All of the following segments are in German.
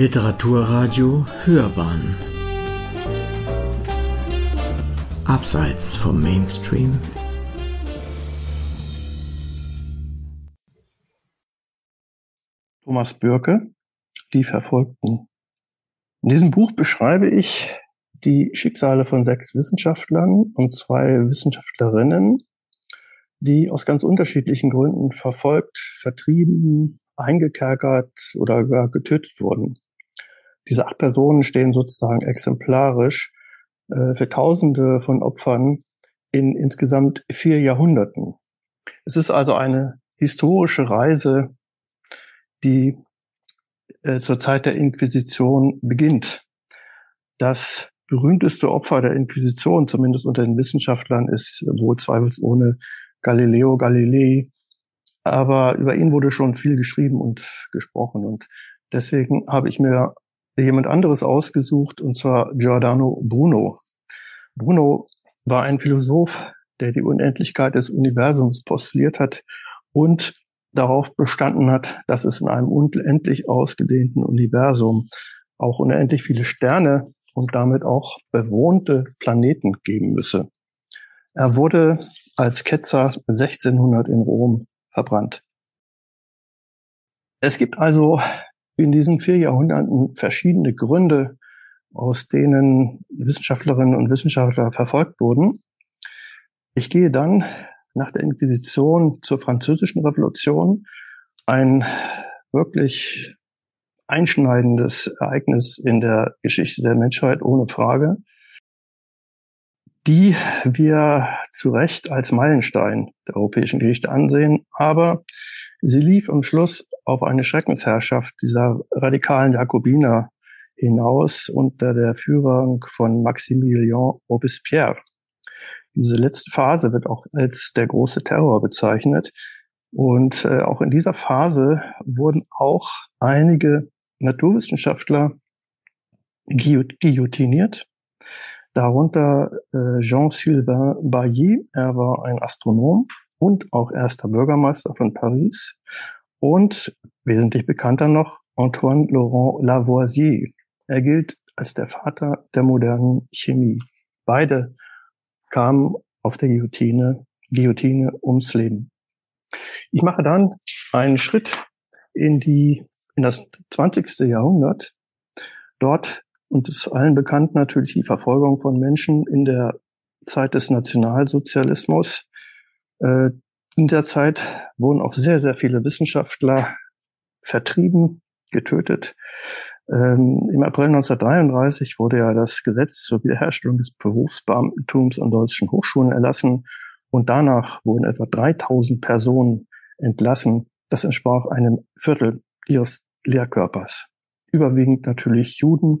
Literaturradio Hörbahn Abseits vom Mainstream Thomas Bürke, Die Verfolgten. In diesem Buch beschreibe ich die Schicksale von sechs Wissenschaftlern und zwei Wissenschaftlerinnen, die aus ganz unterschiedlichen Gründen verfolgt, vertrieben, eingekerkert oder getötet wurden. Diese acht Personen stehen sozusagen exemplarisch äh, für Tausende von Opfern in insgesamt vier Jahrhunderten. Es ist also eine historische Reise, die äh, zur Zeit der Inquisition beginnt. Das berühmteste Opfer der Inquisition, zumindest unter den Wissenschaftlern, ist wohl zweifelsohne Galileo Galilei, aber über ihn wurde schon viel geschrieben und gesprochen und deswegen habe ich mir jemand anderes ausgesucht und zwar Giordano Bruno. Bruno war ein Philosoph, der die Unendlichkeit des Universums postuliert hat und darauf bestanden hat, dass es in einem unendlich ausgedehnten Universum auch unendlich viele Sterne und damit auch bewohnte Planeten geben müsse. Er wurde als Ketzer 1600 in Rom verbrannt. Es gibt also in diesen vier Jahrhunderten verschiedene Gründe, aus denen Wissenschaftlerinnen und Wissenschaftler verfolgt wurden. Ich gehe dann nach der Inquisition zur französischen Revolution ein wirklich einschneidendes Ereignis in der Geschichte der Menschheit ohne Frage die wir zu Recht als Meilenstein der europäischen Geschichte ansehen. Aber sie lief am Schluss auf eine Schreckensherrschaft dieser radikalen Jakobiner hinaus unter der Führung von Maximilien Robespierre. Diese letzte Phase wird auch als der große Terror bezeichnet. Und äh, auch in dieser Phase wurden auch einige Naturwissenschaftler guillotiniert Darunter äh, Jean-Sylvain Bailly, er war ein Astronom und auch erster Bürgermeister von Paris. Und wesentlich bekannter noch Antoine Laurent Lavoisier. Er gilt als der Vater der modernen Chemie. Beide kamen auf der Guillotine, Guillotine ums Leben. Ich mache dann einen Schritt in die, in das 20. Jahrhundert. Dort und ist allen bekannt natürlich die Verfolgung von Menschen in der Zeit des Nationalsozialismus. Äh, in der Zeit wurden auch sehr, sehr viele Wissenschaftler vertrieben, getötet. Ähm, Im April 1933 wurde ja das Gesetz zur Wiederherstellung des Berufsbeamtentums an deutschen Hochschulen erlassen und danach wurden etwa 3000 Personen entlassen. Das entsprach einem Viertel ihres Lehrkörpers. Überwiegend natürlich Juden,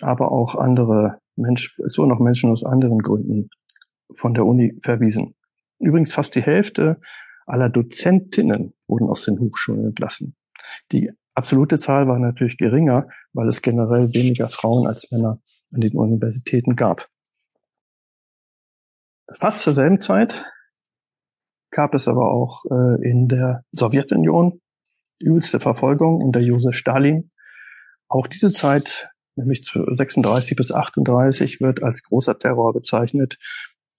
aber auch andere Menschen, es wurden auch Menschen aus anderen Gründen von der Uni verwiesen. Übrigens fast die Hälfte aller Dozentinnen wurden aus den Hochschulen entlassen. Die absolute Zahl war natürlich geringer, weil es generell weniger Frauen als Männer an den Universitäten gab. Fast zur selben Zeit gab es aber auch äh, in der Sowjetunion übelste Verfolgung unter Josef Stalin. Auch diese Zeit nämlich 36 bis 38 wird als großer Terror bezeichnet.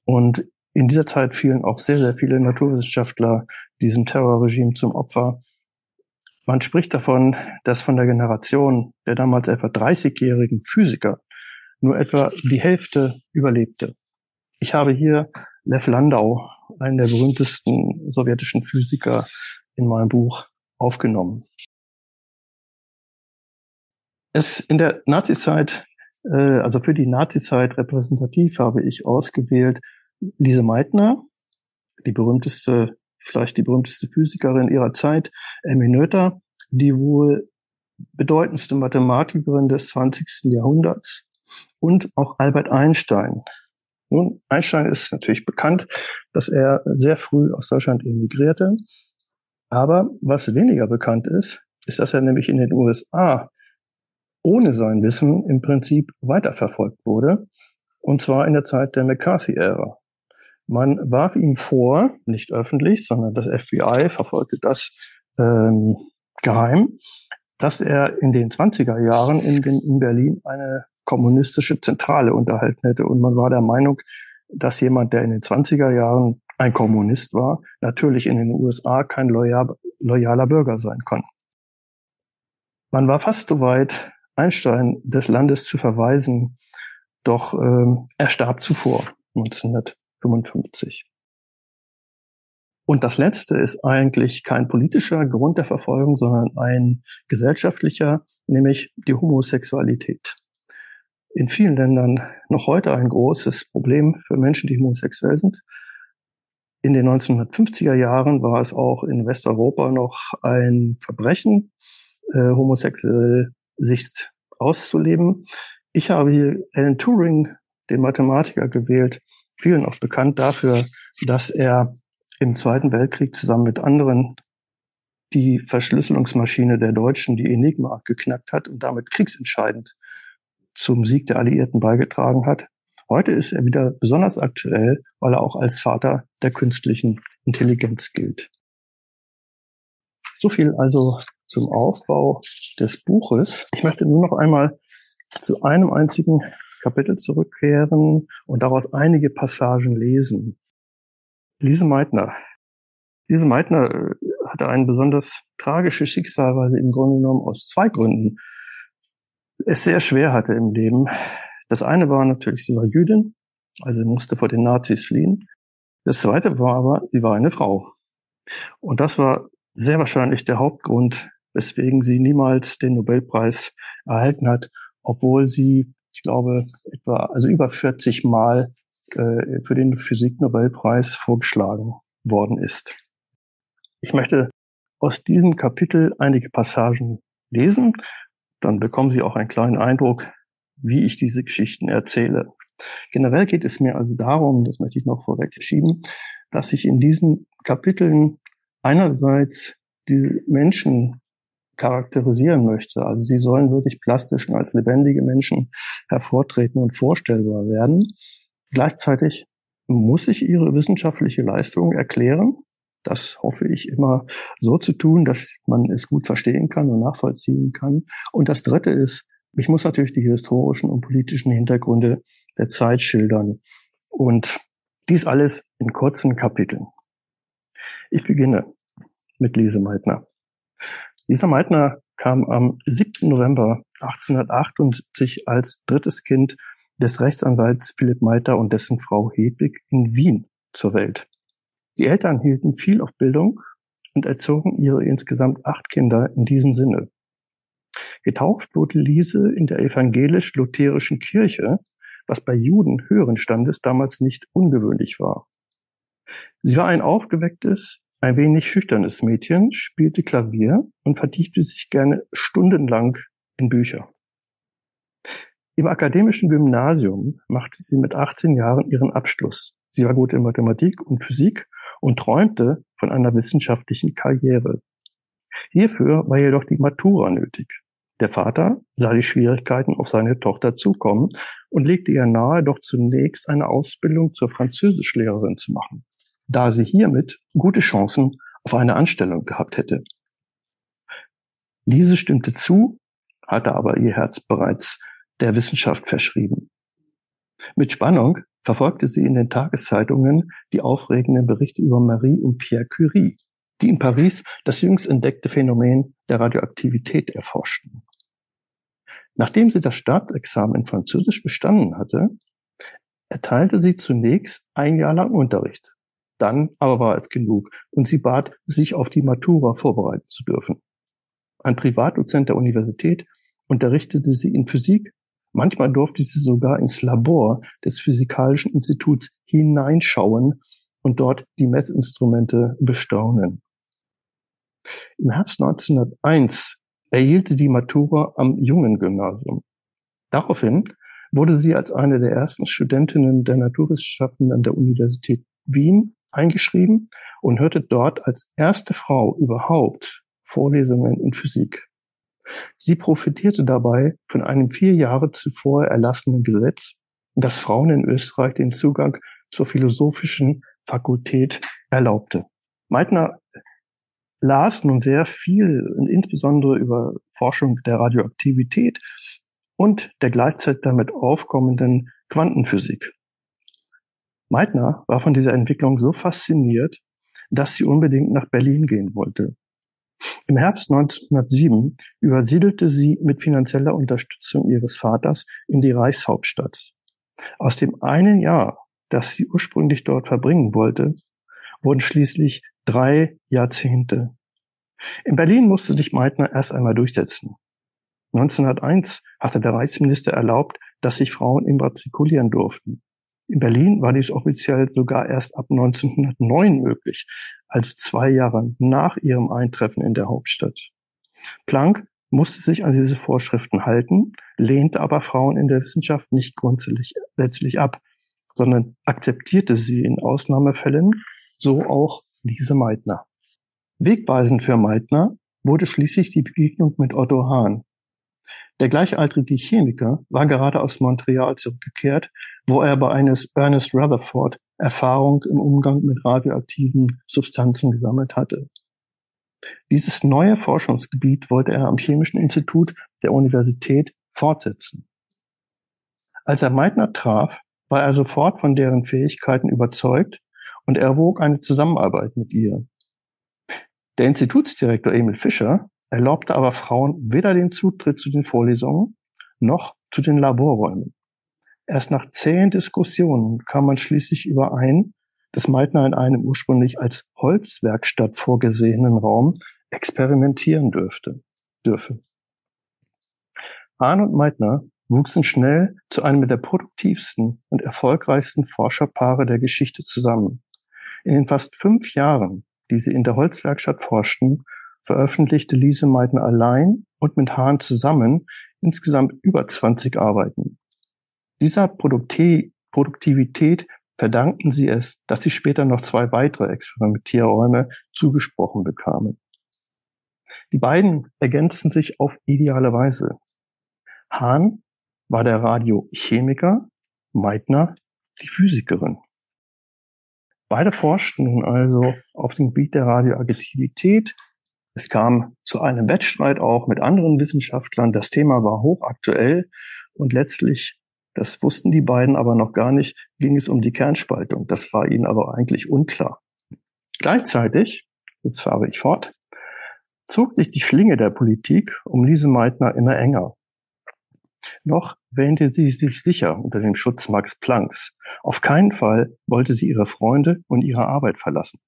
Und in dieser Zeit fielen auch sehr, sehr viele Naturwissenschaftler diesem Terrorregime zum Opfer. Man spricht davon, dass von der Generation der damals etwa 30-jährigen Physiker nur etwa die Hälfte überlebte. Ich habe hier Lev Landau, einen der berühmtesten sowjetischen Physiker, in meinem Buch aufgenommen es in der Nazizeit, äh, also für die Nazizeit repräsentativ habe ich ausgewählt Lise Meitner, die berühmteste, vielleicht die berühmteste Physikerin ihrer Zeit, Emmy Noether, die wohl bedeutendste Mathematikerin des 20. Jahrhunderts und auch Albert Einstein. Nun, Einstein ist natürlich bekannt, dass er sehr früh aus Deutschland emigrierte. Aber was weniger bekannt ist, ist, dass er nämlich in den USA ohne sein Wissen im Prinzip weiterverfolgt wurde, und zwar in der Zeit der McCarthy-Ära. Man warf ihm vor, nicht öffentlich, sondern das FBI verfolgte das ähm, geheim, dass er in den 20er Jahren in, in Berlin eine kommunistische Zentrale unterhalten hätte. Und man war der Meinung, dass jemand, der in den 20er Jahren ein Kommunist war, natürlich in den USA kein loyal, loyaler Bürger sein kann. Man war fast so weit, Einstein des Landes zu verweisen, doch ähm, er starb zuvor, 1955. Und das Letzte ist eigentlich kein politischer Grund der Verfolgung, sondern ein gesellschaftlicher, nämlich die Homosexualität. In vielen Ländern noch heute ein großes Problem für Menschen, die homosexuell sind. In den 1950er Jahren war es auch in Westeuropa noch ein Verbrechen, äh, homosexuell sich auszuleben. Ich habe hier Alan Turing, den Mathematiker, gewählt, vielen auch bekannt dafür, dass er im Zweiten Weltkrieg zusammen mit anderen die Verschlüsselungsmaschine der Deutschen, die Enigma, geknackt hat und damit kriegsentscheidend zum Sieg der Alliierten beigetragen hat. Heute ist er wieder besonders aktuell, weil er auch als Vater der künstlichen Intelligenz gilt. So viel also zum Aufbau des Buches. Ich möchte nur noch einmal zu einem einzigen Kapitel zurückkehren und daraus einige Passagen lesen. Lise Meitner. Lise Meitner äh, hatte ein besonders tragisches Schicksal, weil sie im Grunde genommen aus zwei Gründen es sehr schwer hatte im Leben. Das eine war natürlich, sie war Jüdin, also musste vor den Nazis fliehen. Das zweite war aber, sie war eine Frau. Und das war sehr wahrscheinlich der Hauptgrund, weswegen sie niemals den Nobelpreis erhalten hat, obwohl sie, ich glaube, etwa, also über 40 Mal äh, für den Physiknobelpreis vorgeschlagen worden ist. Ich möchte aus diesem Kapitel einige Passagen lesen, dann bekommen Sie auch einen kleinen Eindruck, wie ich diese Geschichten erzähle. Generell geht es mir also darum, das möchte ich noch vorweg schieben, dass ich in diesen Kapiteln einerseits die Menschen charakterisieren möchte. Also sie sollen wirklich plastisch und als lebendige Menschen hervortreten und vorstellbar werden. Gleichzeitig muss ich ihre wissenschaftliche Leistung erklären. Das hoffe ich immer so zu tun, dass man es gut verstehen kann und nachvollziehen kann. Und das Dritte ist, ich muss natürlich die historischen und politischen Hintergründe der Zeit schildern. Und dies alles in kurzen Kapiteln. Ich beginne mit Lise Meitner. Lisa Meitner kam am 7. November 1878 als drittes Kind des Rechtsanwalts Philipp Meitner und dessen Frau Hedwig in Wien zur Welt. Die Eltern hielten viel auf Bildung und erzogen ihre insgesamt acht Kinder in diesem Sinne. Getauft wurde Lise in der evangelisch-lutherischen Kirche, was bei Juden höheren Standes damals nicht ungewöhnlich war. Sie war ein aufgewecktes, ein wenig schüchternes Mädchen, spielte Klavier und vertiefte sich gerne stundenlang in Bücher. Im akademischen Gymnasium machte sie mit 18 Jahren ihren Abschluss. Sie war gut in Mathematik und Physik und träumte von einer wissenschaftlichen Karriere. Hierfür war jedoch die Matura nötig. Der Vater sah die Schwierigkeiten auf seine Tochter zukommen und legte ihr nahe, doch zunächst eine Ausbildung zur Französischlehrerin zu machen, da sie hiermit gute Chancen auf eine Anstellung gehabt hätte. Lise stimmte zu, hatte aber ihr Herz bereits der Wissenschaft verschrieben. Mit Spannung verfolgte sie in den Tageszeitungen die aufregenden Berichte über Marie und Pierre Curie, die in Paris das jüngst entdeckte Phänomen der Radioaktivität erforschten. Nachdem sie das Staatsexamen in Französisch bestanden hatte, erteilte sie zunächst ein Jahr lang Unterricht. Dann aber war es genug und sie bat, sich auf die Matura vorbereiten zu dürfen. Ein Privatdozent der Universität unterrichtete sie in Physik, Manchmal durfte sie sogar ins Labor des Physikalischen Instituts hineinschauen und dort die Messinstrumente bestaunen. Im Herbst 1901 erhielt sie die Matura am Jungen Gymnasium. Daraufhin wurde sie als eine der ersten Studentinnen der Naturwissenschaften an der Universität Wien eingeschrieben und hörte dort als erste Frau überhaupt Vorlesungen in Physik. Sie profitierte dabei von einem vier Jahre zuvor erlassenen Gesetz, das Frauen in Österreich den Zugang zur philosophischen Fakultät erlaubte. Meitner las nun sehr viel, insbesondere über Forschung der Radioaktivität und der gleichzeitig damit aufkommenden Quantenphysik. Meitner war von dieser Entwicklung so fasziniert, dass sie unbedingt nach Berlin gehen wollte. Im Herbst 1907 übersiedelte sie mit finanzieller Unterstützung ihres Vaters in die Reichshauptstadt. Aus dem einen Jahr, das sie ursprünglich dort verbringen wollte, wurden schließlich drei Jahrzehnte. In Berlin musste sich Meitner erst einmal durchsetzen. 1901 hatte der Reichsminister erlaubt, dass sich Frauen immatrikulieren durften. In Berlin war dies offiziell sogar erst ab 1909 möglich, also zwei Jahre nach ihrem Eintreffen in der Hauptstadt. Planck musste sich an diese Vorschriften halten, lehnte aber Frauen in der Wissenschaft nicht grundsätzlich ab, sondern akzeptierte sie in Ausnahmefällen, so auch Lise Meitner. Wegweisend für Meitner wurde schließlich die Begegnung mit Otto Hahn. Der gleichaltrige Chemiker war gerade aus Montreal zurückgekehrt, wo er bei eines Ernest Rutherford Erfahrung im Umgang mit radioaktiven Substanzen gesammelt hatte. Dieses neue Forschungsgebiet wollte er am Chemischen Institut der Universität fortsetzen. Als er Meitner traf, war er sofort von deren Fähigkeiten überzeugt und erwog eine Zusammenarbeit mit ihr. Der Institutsdirektor Emil Fischer erlaubte aber Frauen weder den Zutritt zu den Vorlesungen noch zu den Laborräumen. Erst nach zähen Diskussionen kam man schließlich überein, dass Meitner in einem ursprünglich als Holzwerkstatt vorgesehenen Raum experimentieren dürfte, dürfe. Und Meitner wuchsen schnell zu einem der produktivsten und erfolgreichsten Forscherpaare der Geschichte zusammen. In den fast fünf Jahren, die sie in der Holzwerkstatt forschten, veröffentlichte Lise Meitner allein und mit Hahn zusammen insgesamt über 20 Arbeiten. Dieser Produktivität verdankten sie es, dass sie später noch zwei weitere Experimentierräume zugesprochen bekamen. Die beiden ergänzten sich auf ideale Weise. Hahn war der Radiochemiker, Meitner die Physikerin. Beide forschten nun also auf dem Gebiet der Radioaktivität es kam zu einem Wettstreit auch mit anderen Wissenschaftlern. Das Thema war hochaktuell und letztlich, das wussten die beiden aber noch gar nicht, ging es um die Kernspaltung. Das war ihnen aber eigentlich unklar. Gleichzeitig, jetzt fahre ich fort, zog sich die Schlinge der Politik um Lise Meitner immer enger. Noch wähnte sie sich sicher unter dem Schutz Max Plancks. Auf keinen Fall wollte sie ihre Freunde und ihre Arbeit verlassen.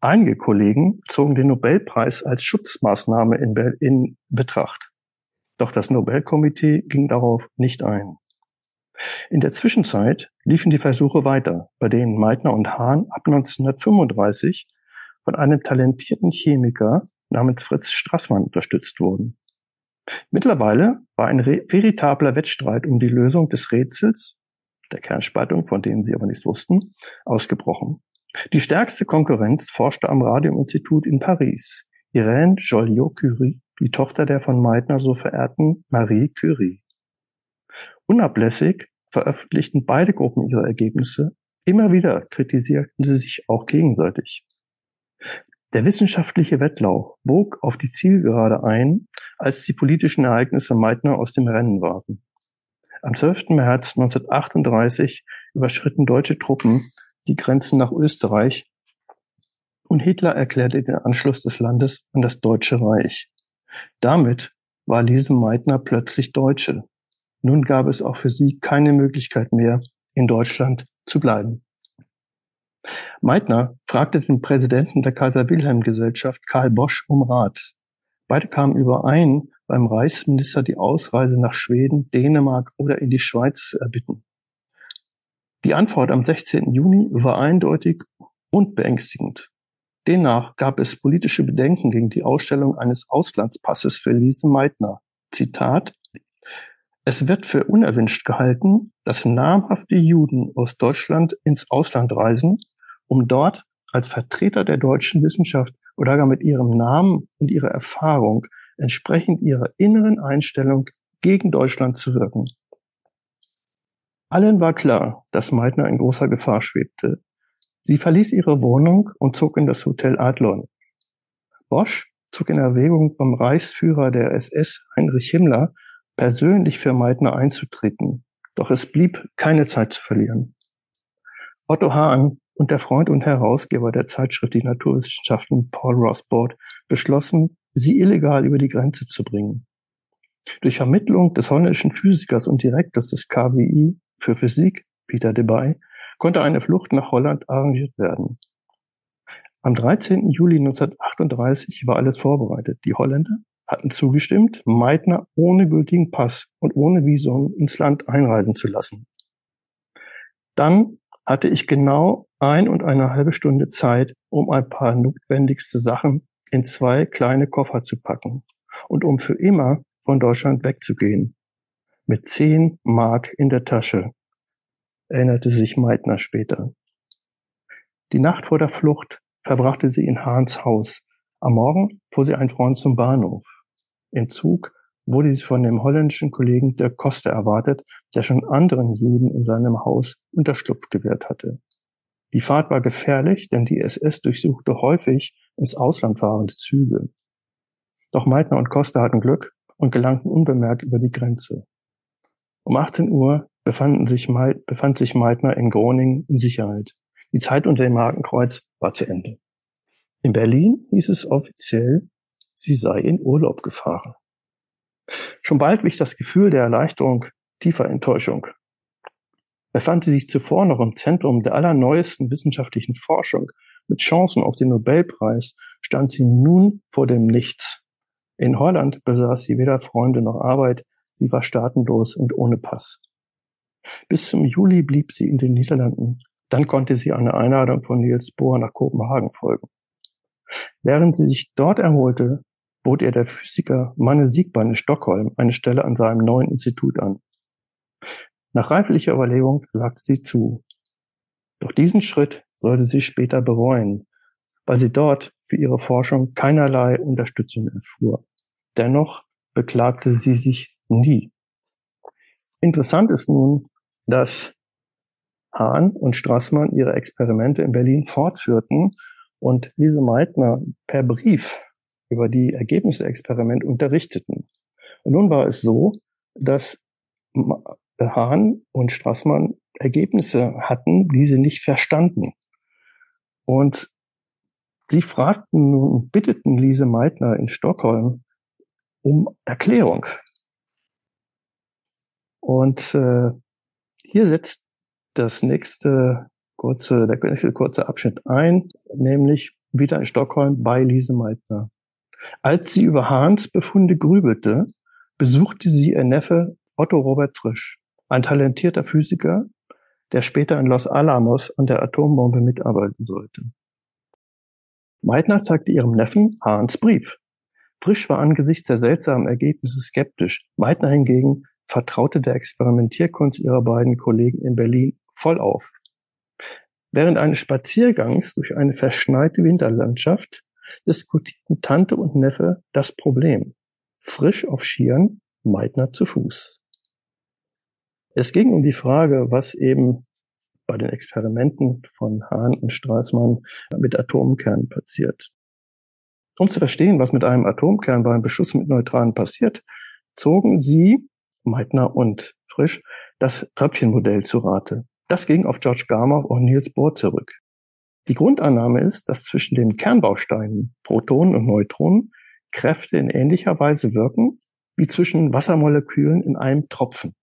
Einige Kollegen zogen den Nobelpreis als Schutzmaßnahme in, in Betracht. Doch das Nobelkomitee ging darauf nicht ein. In der Zwischenzeit liefen die Versuche weiter, bei denen Meitner und Hahn ab 1935 von einem talentierten Chemiker namens Fritz Strassmann unterstützt wurden. Mittlerweile war ein veritabler Wettstreit um die Lösung des Rätsels, der Kernspaltung, von denen sie aber nichts wussten, ausgebrochen. Die stärkste Konkurrenz forschte am Radiuminstitut in Paris. Irène Joliot-Curie, die Tochter der von Meitner so verehrten Marie Curie. Unablässig veröffentlichten beide Gruppen ihre Ergebnisse. Immer wieder kritisierten sie sich auch gegenseitig. Der wissenschaftliche Wettlauf bog auf die Zielgerade ein, als die politischen Ereignisse Meitner aus dem Rennen warfen. Am 12. März 1938 überschritten deutsche Truppen die Grenzen nach Österreich und Hitler erklärte den Anschluss des Landes an das Deutsche Reich. Damit war Lise Meitner plötzlich Deutsche. Nun gab es auch für sie keine Möglichkeit mehr, in Deutschland zu bleiben. Meitner fragte den Präsidenten der Kaiser Wilhelm Gesellschaft Karl Bosch um Rat. Beide kamen überein, beim Reichsminister die Ausreise nach Schweden, Dänemark oder in die Schweiz zu erbitten. Die Antwort am 16. Juni war eindeutig und beängstigend. Demnach gab es politische Bedenken gegen die Ausstellung eines Auslandspasses für Lise Meitner. Zitat Es wird für unerwünscht gehalten, dass namhafte Juden aus Deutschland ins Ausland reisen, um dort als Vertreter der deutschen Wissenschaft oder gar mit ihrem Namen und ihrer Erfahrung entsprechend ihrer inneren Einstellung gegen Deutschland zu wirken. Allen war klar, dass Meitner in großer Gefahr schwebte. Sie verließ ihre Wohnung und zog in das Hotel Adlon. Bosch zog in Erwägung, beim Reichsführer der SS Heinrich Himmler persönlich für Meitner einzutreten. Doch es blieb keine Zeit zu verlieren. Otto Hahn und der Freund und Herausgeber der Zeitschrift Die Naturwissenschaften Paul Rothbard beschlossen, sie illegal über die Grenze zu bringen. Durch Vermittlung des holländischen Physikers und Direktors des KWI für Physik, Peter Debye, konnte eine Flucht nach Holland arrangiert werden. Am 13. Juli 1938 war alles vorbereitet. Die Holländer hatten zugestimmt, Meitner ohne gültigen Pass und ohne Visum ins Land einreisen zu lassen. Dann hatte ich genau ein und eine halbe Stunde Zeit, um ein paar notwendigste Sachen in zwei kleine Koffer zu packen und um für immer von Deutschland wegzugehen. Mit zehn Mark in der Tasche, erinnerte sich Meitner später. Die Nacht vor der Flucht verbrachte sie in Hahns Haus. Am Morgen fuhr sie ein Freund zum Bahnhof. Im Zug wurde sie von dem holländischen Kollegen der Costa erwartet, der schon anderen Juden in seinem Haus Unterschlupf gewährt hatte. Die Fahrt war gefährlich, denn die SS durchsuchte häufig ins Ausland fahrende Züge. Doch Meitner und Costa hatten Glück und gelangten unbemerkt über die Grenze. Um 18 Uhr befanden sich befand sich Meitner in Groningen in Sicherheit. Die Zeit unter dem Hakenkreuz war zu Ende. In Berlin hieß es offiziell, sie sei in Urlaub gefahren. Schon bald wich das Gefühl der Erleichterung tiefer Enttäuschung. Befand sie sich zuvor noch im Zentrum der allerneuesten wissenschaftlichen Forschung mit Chancen auf den Nobelpreis, stand sie nun vor dem Nichts. In Holland besaß sie weder Freunde noch Arbeit, sie war staatenlos und ohne Pass. Bis zum Juli blieb sie in den Niederlanden, dann konnte sie eine Einladung von Niels Bohr nach Kopenhagen folgen. Während sie sich dort erholte, bot ihr der Physiker Manne Siegbein in Stockholm eine Stelle an seinem neuen Institut an. Nach reiflicher Überlegung sagte sie zu. Doch diesen Schritt sollte sie später bereuen, weil sie dort für ihre Forschung keinerlei Unterstützung erfuhr. Dennoch beklagte sie sich nie. Interessant ist nun, dass Hahn und Strassmann ihre Experimente in Berlin fortführten und Lise Meitner per Brief über die Ergebnisse der Experimente unterrichteten. Und nun war es so, dass Hahn und Strassmann Ergebnisse hatten, die sie nicht verstanden. Und sie fragten nun, bitteten Lise Meitner in Stockholm um Erklärung. Und äh, hier setzt das nächste kurze, der nächste kurze Abschnitt ein, nämlich wieder in Stockholm bei Lise Meitner. Als sie über Hahns Befunde grübelte, besuchte sie ihr Neffe Otto Robert Frisch, ein talentierter Physiker, der später in Los Alamos an der Atombombe mitarbeiten sollte. Meitner zeigte ihrem Neffen Hahns Brief. Frisch war angesichts der seltsamen Ergebnisse skeptisch. Meitner hingegen vertraute der Experimentierkunst ihrer beiden Kollegen in Berlin voll auf. Während eines Spaziergangs durch eine verschneite Winterlandschaft diskutierten Tante und Neffe das Problem. Frisch auf Skiern, Meitner zu Fuß. Es ging um die Frage, was eben bei den Experimenten von Hahn und Straßmann mit Atomkernen passiert. Um zu verstehen, was mit einem Atomkern beim Beschuss mit Neutralen passiert, zogen sie, Meitner und Frisch, das Tröpfchenmodell zu Rate. Das ging auf George Gamow und Niels Bohr zurück. Die Grundannahme ist, dass zwischen den Kernbausteinen Protonen und Neutronen Kräfte in ähnlicher Weise wirken wie zwischen Wassermolekülen in einem Tropfen.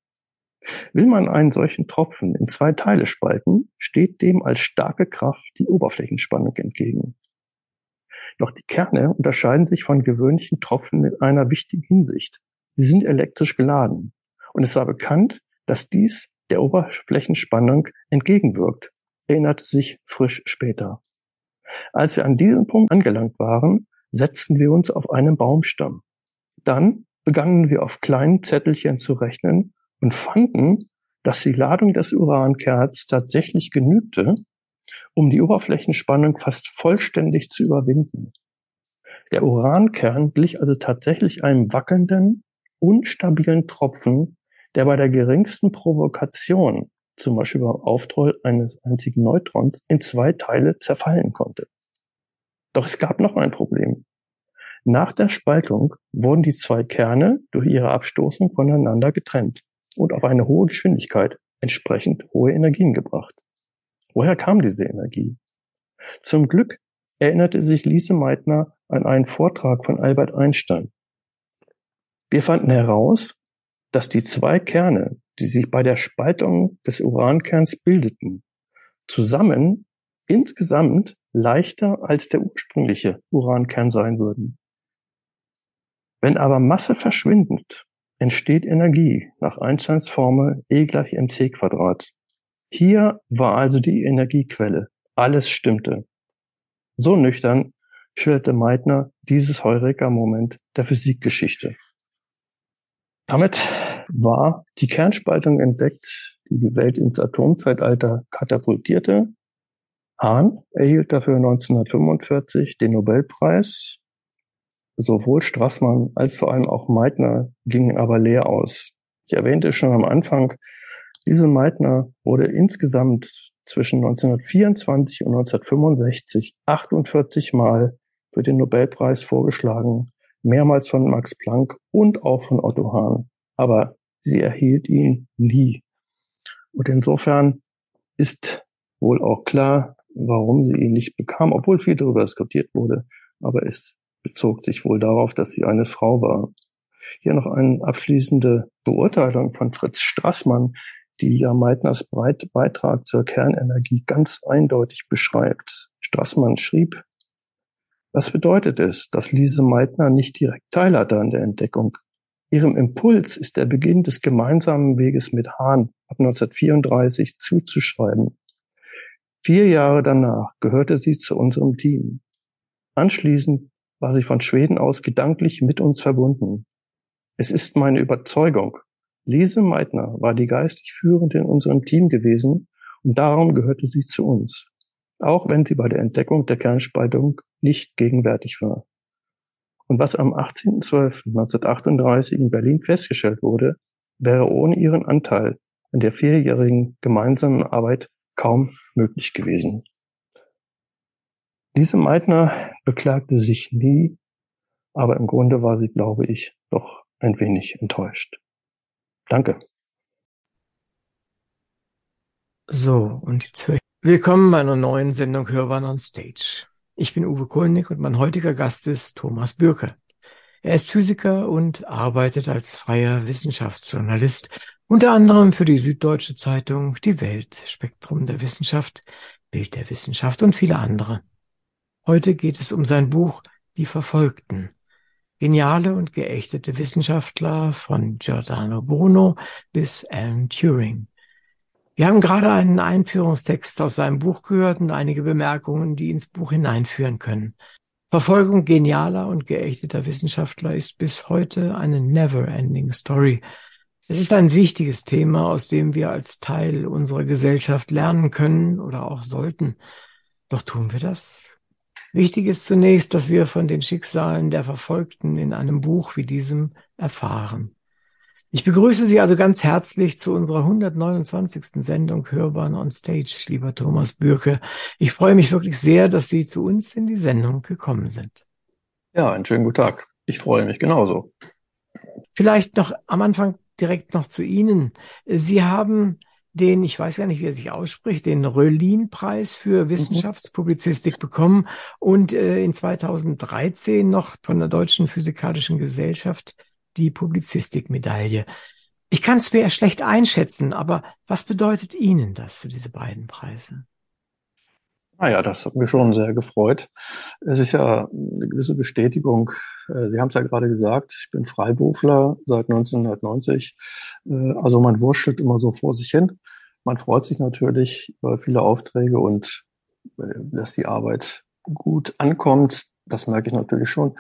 Will man einen solchen Tropfen in zwei Teile spalten, steht dem als starke Kraft die Oberflächenspannung entgegen. Doch die Kerne unterscheiden sich von gewöhnlichen Tropfen in einer wichtigen Hinsicht. Sie sind elektrisch geladen. Und es war bekannt, dass dies der Oberflächenspannung entgegenwirkt, erinnerte sich Frisch später. Als wir an diesem Punkt angelangt waren, setzten wir uns auf einen Baumstamm. Dann begannen wir auf kleinen Zettelchen zu rechnen und fanden, dass die Ladung des Urankerns tatsächlich genügte, um die Oberflächenspannung fast vollständig zu überwinden. Der Urankern glich also tatsächlich einem wackelnden, unstabilen Tropfen, der bei der geringsten Provokation, zum Beispiel beim Auftroll eines einzigen Neutrons, in zwei Teile zerfallen konnte. Doch es gab noch ein Problem. Nach der Spaltung wurden die zwei Kerne durch ihre Abstoßung voneinander getrennt und auf eine hohe Geschwindigkeit entsprechend hohe Energien gebracht. Woher kam diese Energie? Zum Glück erinnerte sich Lise Meitner an einen Vortrag von Albert Einstein. Wir fanden heraus, dass die zwei Kerne, die sich bei der Spaltung des Urankerns bildeten, zusammen insgesamt leichter als der ursprüngliche Urankern sein würden. Wenn aber Masse verschwindet, entsteht Energie nach Einsteins Formel E gleich mc Quadrat. Hier war also die Energiequelle. Alles stimmte. So nüchtern schilderte Meitner dieses Heureka-Moment der Physikgeschichte. Damit war die Kernspaltung entdeckt, die die Welt ins Atomzeitalter katapultierte. Hahn erhielt dafür 1945 den Nobelpreis. Sowohl Strassmann als vor allem auch Meitner gingen aber leer aus. Ich erwähnte schon am Anfang, diese Meitner wurde insgesamt zwischen 1924 und 1965 48 Mal für den Nobelpreis vorgeschlagen, mehrmals von Max Planck und auch von Otto Hahn. Aber sie erhielt ihn nie. Und insofern ist wohl auch klar, warum sie ihn nicht bekam, obwohl viel darüber diskutiert wurde. Aber es bezog sich wohl darauf, dass sie eine Frau war. Hier noch eine abschließende Beurteilung von Fritz Strassmann, die ja Meitners Beitrag zur Kernenergie ganz eindeutig beschreibt. Strassmann schrieb, was bedeutet es, dass Lise Meitner nicht direkt teilhatte an der Entdeckung? Ihrem Impuls ist der Beginn des gemeinsamen Weges mit Hahn ab 1934 zuzuschreiben. Vier Jahre danach gehörte sie zu unserem Team. Anschließend war sie von Schweden aus gedanklich mit uns verbunden. Es ist meine Überzeugung, Lise Meitner war die geistig Führende in unserem Team gewesen und darum gehörte sie zu uns, auch wenn sie bei der Entdeckung der Kernspaltung nicht gegenwärtig war. Und was am 18.12.1938 in Berlin festgestellt wurde, wäre ohne ihren Anteil an der vierjährigen gemeinsamen Arbeit kaum möglich gewesen. Lise Meitner beklagte sich nie, aber im Grunde war sie, glaube ich, doch ein wenig enttäuscht. Danke. So, und jetzt höre. Willkommen bei einer neuen Sendung Hörbahn on Stage. Ich bin Uwe Kulnig und mein heutiger Gast ist Thomas Bürke. Er ist Physiker und arbeitet als freier Wissenschaftsjournalist, unter anderem für die Süddeutsche Zeitung, die Welt, Spektrum der Wissenschaft, Bild der Wissenschaft und viele andere. Heute geht es um sein Buch Die Verfolgten, Geniale und geächtete Wissenschaftler von Giordano Bruno bis Alan Turing. Wir haben gerade einen Einführungstext aus seinem Buch gehört und einige Bemerkungen, die ins Buch hineinführen können. Verfolgung genialer und geächteter Wissenschaftler ist bis heute eine never-ending Story. Es ist ein wichtiges Thema, aus dem wir als Teil unserer Gesellschaft lernen können oder auch sollten. Doch tun wir das? Wichtig ist zunächst, dass wir von den Schicksalen der Verfolgten in einem Buch wie diesem erfahren. Ich begrüße Sie also ganz herzlich zu unserer 129. Sendung Hörbahn on Stage, lieber Thomas Bürke. Ich freue mich wirklich sehr, dass Sie zu uns in die Sendung gekommen sind. Ja, einen schönen guten Tag. Ich freue mich genauso. Vielleicht noch am Anfang direkt noch zu Ihnen. Sie haben den, ich weiß gar nicht, wie er sich ausspricht, den Röllin-Preis für mhm. Wissenschaftspublizistik bekommen und äh, in 2013 noch von der Deutschen Physikalischen Gesellschaft die Publizistikmedaille. Ich kann es sehr schlecht einschätzen, aber was bedeutet Ihnen das, diese beiden Preise? Naja, das hat mich schon sehr gefreut. Es ist ja eine gewisse Bestätigung. Äh, Sie haben es ja gerade gesagt, ich bin Freiberufler seit 1990. Äh, also man wurschtelt immer so vor sich hin. Man freut sich natürlich über viele Aufträge und äh, dass die Arbeit gut ankommt. Das merke ich natürlich schon.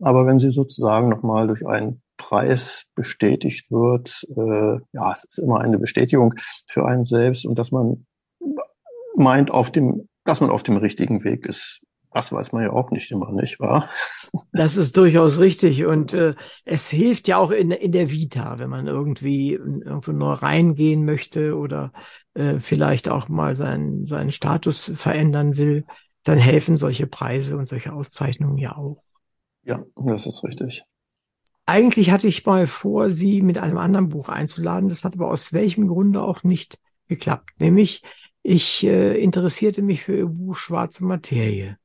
Aber wenn sie sozusagen nochmal durch einen Preis bestätigt wird, ja, es ist immer eine Bestätigung für einen selbst und dass man meint, auf dem dass man auf dem richtigen Weg ist. Das weiß man ja auch nicht immer, nicht wahr? Das ist durchaus richtig und äh, es hilft ja auch in, in der Vita, wenn man irgendwie irgendwo neu reingehen möchte oder äh, vielleicht auch mal seinen, seinen Status verändern will, dann helfen solche Preise und solche Auszeichnungen ja auch. Ja, das ist richtig. Eigentlich hatte ich mal vor, Sie mit einem anderen Buch einzuladen. Das hat aber aus welchem Grunde auch nicht geklappt. Nämlich, ich äh, interessierte mich für Ihr Buch Schwarze Materie.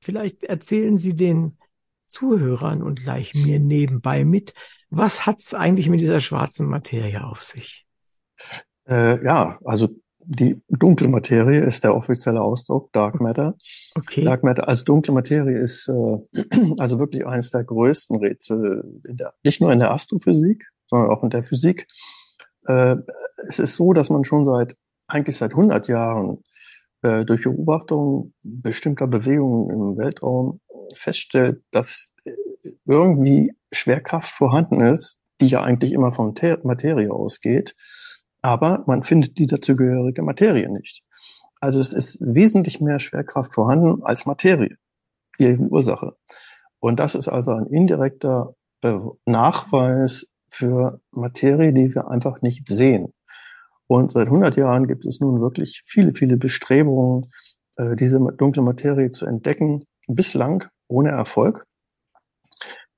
Vielleicht erzählen Sie den Zuhörern und gleich mir nebenbei mit, was hat's eigentlich mit dieser schwarzen Materie auf sich? Äh, ja, also die dunkle Materie ist der offizielle Ausdruck, Dark Matter. Okay. Dark Matter, also dunkle Materie ist äh, also wirklich eines der größten Rätsel, in der, nicht nur in der Astrophysik, sondern auch in der Physik. Äh, es ist so, dass man schon seit eigentlich seit 100 Jahren äh, durch Beobachtung bestimmter Bewegungen im Weltraum feststellt, dass irgendwie Schwerkraft vorhanden ist, die ja eigentlich immer von Ter Materie ausgeht aber man findet die dazugehörige Materie nicht. Also es ist wesentlich mehr Schwerkraft vorhanden als Materie, die Ursache. Und das ist also ein indirekter Nachweis für Materie, die wir einfach nicht sehen. Und seit 100 Jahren gibt es nun wirklich viele, viele Bestrebungen, äh, diese dunkle Materie zu entdecken, bislang ohne Erfolg.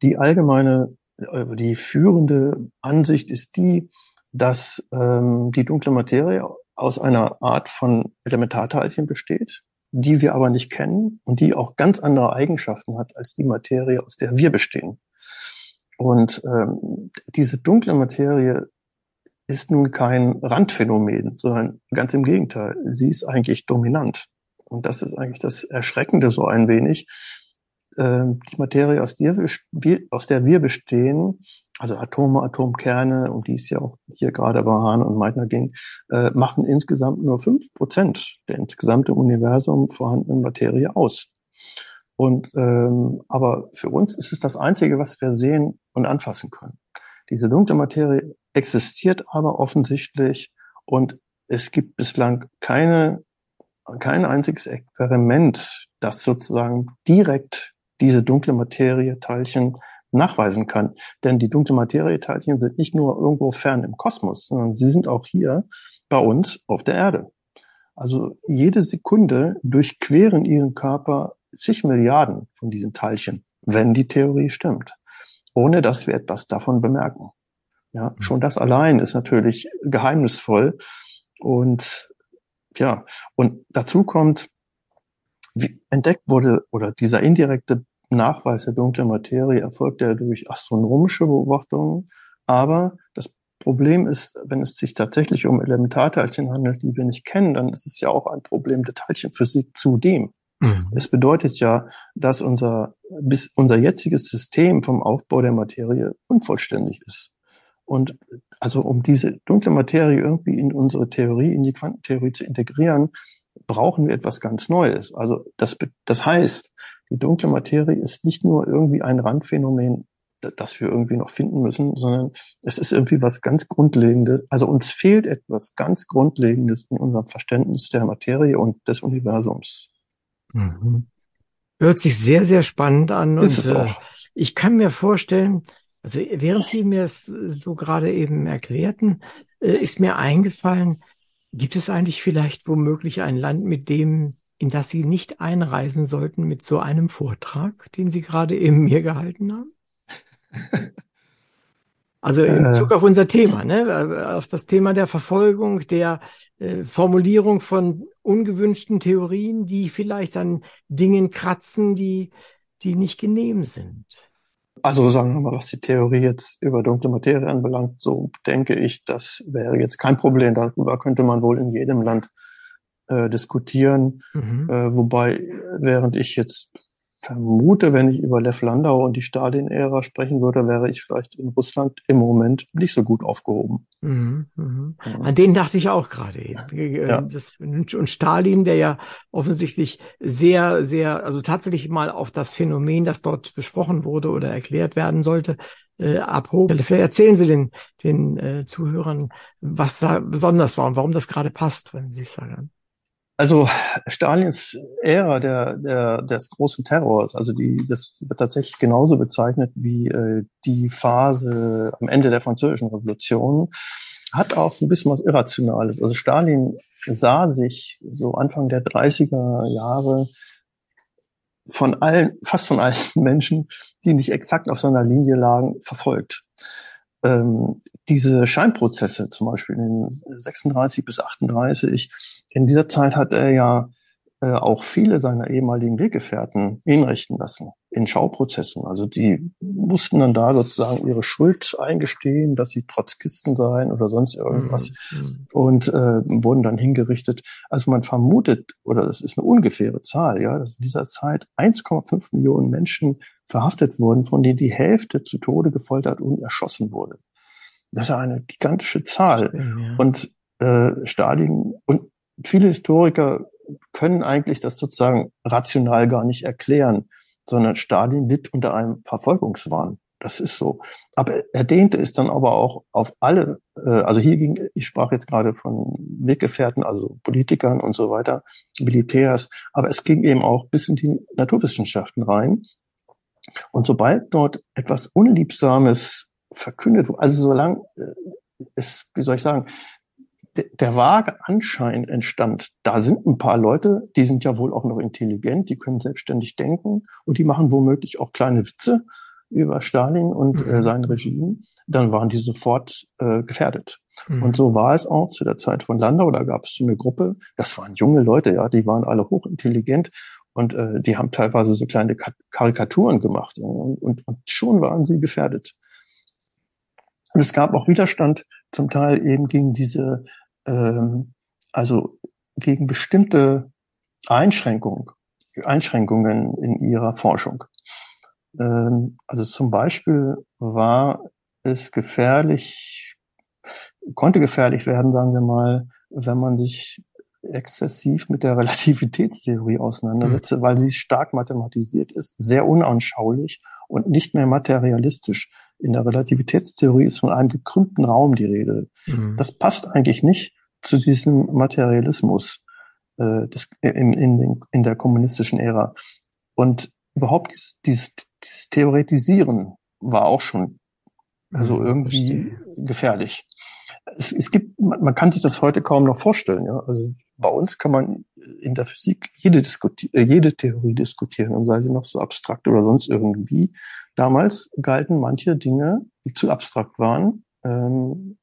Die allgemeine, äh, die führende Ansicht ist die, dass ähm, die dunkle Materie aus einer Art von Elementarteilchen besteht, die wir aber nicht kennen und die auch ganz andere Eigenschaften hat als die Materie, aus der wir bestehen. Und ähm, diese dunkle Materie ist nun kein Randphänomen, sondern ganz im Gegenteil. Sie ist eigentlich dominant. Und das ist eigentlich das Erschreckende so ein wenig, ähm, die Materie, aus der, wir, aus der wir bestehen, also Atome, Atomkerne, um die es ja auch hier gerade bei Hahn und Meitner ging, äh, machen insgesamt nur fünf Prozent der insgesamt im Universum vorhandenen Materie aus. Und ähm, aber für uns ist es das Einzige, was wir sehen und anfassen können. Diese dunkle Materie existiert aber offensichtlich und es gibt bislang keine kein einziges Experiment, das sozusagen direkt diese dunkle Materie-Teilchen nachweisen kann. Denn die dunkle Materie-Teilchen sind nicht nur irgendwo fern im Kosmos, sondern sie sind auch hier bei uns auf der Erde. Also jede Sekunde durchqueren ihren Körper zig Milliarden von diesen Teilchen, wenn die Theorie stimmt, ohne dass wir etwas davon bemerken. Ja, mhm. schon das allein ist natürlich geheimnisvoll. Und ja, und dazu kommt, wie entdeckt wurde oder dieser indirekte Nachweis der dunklen Materie erfolgt ja durch astronomische Beobachtungen. Aber das Problem ist, wenn es sich tatsächlich um Elementarteilchen handelt, die wir nicht kennen, dann ist es ja auch ein Problem der Teilchenphysik zudem. Mhm. Es bedeutet ja, dass unser, bis unser jetziges System vom Aufbau der Materie unvollständig ist. Und also um diese dunkle Materie irgendwie in unsere Theorie, in die Quantentheorie zu integrieren, brauchen wir etwas ganz Neues. Also das, das heißt, die dunkle Materie ist nicht nur irgendwie ein Randphänomen, das wir irgendwie noch finden müssen, sondern es ist irgendwie was ganz Grundlegendes. Also uns fehlt etwas ganz Grundlegendes in unserem Verständnis der Materie und des Universums. Mhm. Hört sich sehr, sehr spannend an. Ist und, es auch. Äh, ich kann mir vorstellen, also während Sie mir es so gerade eben erklärten, äh, ist mir eingefallen, Gibt es eigentlich vielleicht womöglich ein Land, mit dem, in das Sie nicht einreisen sollten mit so einem Vortrag, den Sie gerade eben mir gehalten haben? Also in äh. Bezug auf unser Thema, ne? auf das Thema der Verfolgung, der äh, Formulierung von ungewünschten Theorien, die vielleicht an Dingen kratzen, die, die nicht genehm sind. Also sagen wir mal, was die Theorie jetzt über dunkle Materie anbelangt, so denke ich, das wäre jetzt kein Problem. Darüber könnte man wohl in jedem Land äh, diskutieren. Mhm. Äh, wobei, während ich jetzt vermute, wenn ich über Lev Landau und die Stalin-Ära sprechen würde, wäre ich vielleicht in Russland im Moment nicht so gut aufgehoben. Mhm, mhm. An den dachte ich auch gerade eben. Äh, ja. Das, und Stalin, der ja offensichtlich sehr, sehr, also tatsächlich mal auf das Phänomen, das dort besprochen wurde oder erklärt werden sollte, äh, abhob. Vielleicht erzählen Sie den, den äh, Zuhörern, was da besonders war und warum das gerade passt, wenn Sie es sagen. Also Stalins Ära der, der, des großen Terrors, also die, das wird tatsächlich genauso bezeichnet wie äh, die Phase am Ende der französischen Revolution, hat auch ein bisschen was Irrationales. Also Stalin sah sich so Anfang der 30er Jahre von allen, fast von allen Menschen, die nicht exakt auf seiner Linie lagen, verfolgt. Ähm, diese Scheinprozesse zum Beispiel in 36 bis 38, in dieser Zeit hat er ja äh, auch viele seiner ehemaligen Weggefährten hinrichten lassen in Schauprozessen. Also die mussten dann da sozusagen ihre Schuld eingestehen, dass sie Trotzkisten seien oder sonst irgendwas mhm. und äh, wurden dann hingerichtet. Also man vermutet, oder das ist eine ungefähre Zahl, ja, dass in dieser Zeit 1,5 Millionen Menschen verhaftet wurden, von denen die Hälfte zu Tode gefoltert und erschossen wurde. Das ist eine gigantische Zahl. Ja. Und äh, Stalin und viele Historiker können eigentlich das sozusagen rational gar nicht erklären, sondern Stalin litt unter einem Verfolgungswahn. Das ist so. Aber er dehnte es dann aber auch auf alle, äh, also hier ging, ich sprach jetzt gerade von Weggefährten, also Politikern und so weiter, Militärs, aber es ging eben auch bis in die Naturwissenschaften rein. Und sobald dort etwas Unliebsames verkündet wurde, also solange äh, es, wie soll ich sagen, der vage Anschein entstand, da sind ein paar Leute, die sind ja wohl auch noch intelligent, die können selbstständig denken und die machen womöglich auch kleine Witze über Stalin und äh, mhm. äh, sein Regime, dann waren die sofort äh, gefährdet. Mhm. Und so war es auch zu der Zeit von Landau, da gab es so eine Gruppe, das waren junge Leute, ja, die waren alle hochintelligent und äh, die haben teilweise so kleine Karikaturen gemacht und, und, und schon waren sie gefährdet. Und es gab auch Widerstand zum Teil eben gegen diese ähm, also gegen bestimmte Einschränkungen, Einschränkungen in ihrer Forschung. Ähm, also zum Beispiel war es gefährlich, konnte gefährlich werden, sagen wir mal, wenn man sich exzessiv mit der Relativitätstheorie auseinandersetze, mhm. weil sie stark mathematisiert ist, sehr unanschaulich und nicht mehr materialistisch. In der Relativitätstheorie ist von einem gekrümmten Raum die Rede. Mhm. Das passt eigentlich nicht zu diesem Materialismus äh, des, in, in, den, in der kommunistischen Ära. Und überhaupt dieses, dieses, dieses Theoretisieren war auch schon also mhm, irgendwie gefährlich. Es, es gibt, man, man kann sich das heute kaum noch vorstellen. Ja? Also bei uns kann man in der Physik jede, Diskuti äh, jede Theorie diskutieren und sei sie noch so abstrakt oder sonst irgendwie. Damals galten manche Dinge, die zu abstrakt waren, ähm,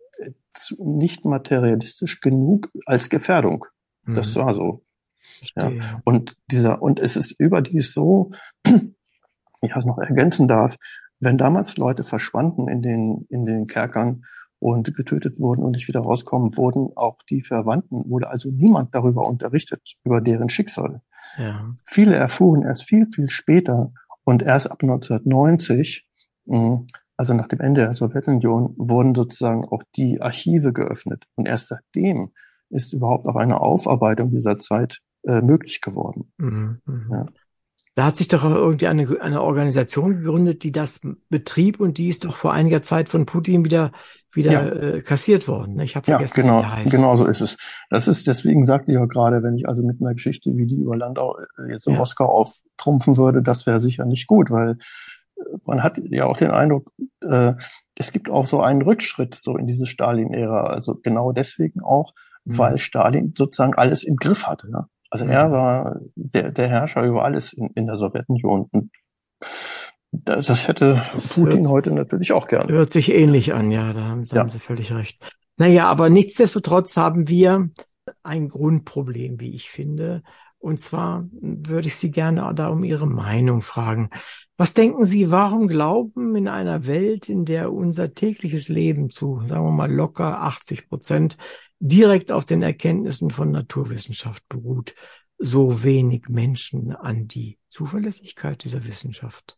nicht materialistisch genug als Gefährdung. Mhm. Das war so. Ja. Und dieser, und es ist überdies so, ich es noch ergänzen darf, wenn damals Leute verschwanden in den, in den Kerkern und getötet wurden und nicht wieder rauskommen, wurden auch die Verwandten, wurde also niemand darüber unterrichtet, über deren Schicksal. Ja. Viele erfuhren erst viel, viel später und erst ab 1990, hm, also nach dem Ende der Sowjetunion, wurden sozusagen auch die Archive geöffnet. Und erst seitdem ist überhaupt auch eine Aufarbeitung dieser Zeit äh, möglich geworden. Mhm, mh. ja. Da hat sich doch irgendwie eine, eine Organisation gegründet, die das betrieb und die ist doch vor einiger Zeit von Putin wieder wieder ja. äh, kassiert worden. Ich habe vergessen, ja, genau, wie der heißt. genau so ist es. Das ist deswegen sagte ich ja gerade, wenn ich also mit einer Geschichte wie die über Landau äh, jetzt im ja. Oscar auftrumpfen würde, das wäre sicher nicht gut, weil äh, man hat ja auch den Eindruck, äh, es gibt auch so einen Rückschritt so in diese Stalin-Ära. Also genau deswegen auch, mhm. weil Stalin sozusagen alles im Griff hatte. Ja? Also mhm. er war der, der Herrscher über alles in, in der Sowjetunion. Und das, hätte das Putin hört, heute natürlich auch gern. Hört sich ähnlich an, ja, da haben, da ja. haben Sie völlig recht. Naja, aber nichtsdestotrotz haben wir ein Grundproblem, wie ich finde. Und zwar würde ich Sie gerne da um Ihre Meinung fragen. Was denken Sie, warum glauben in einer Welt, in der unser tägliches Leben zu, sagen wir mal, locker 80 Prozent direkt auf den Erkenntnissen von Naturwissenschaft beruht, so wenig Menschen an die Zuverlässigkeit dieser Wissenschaft?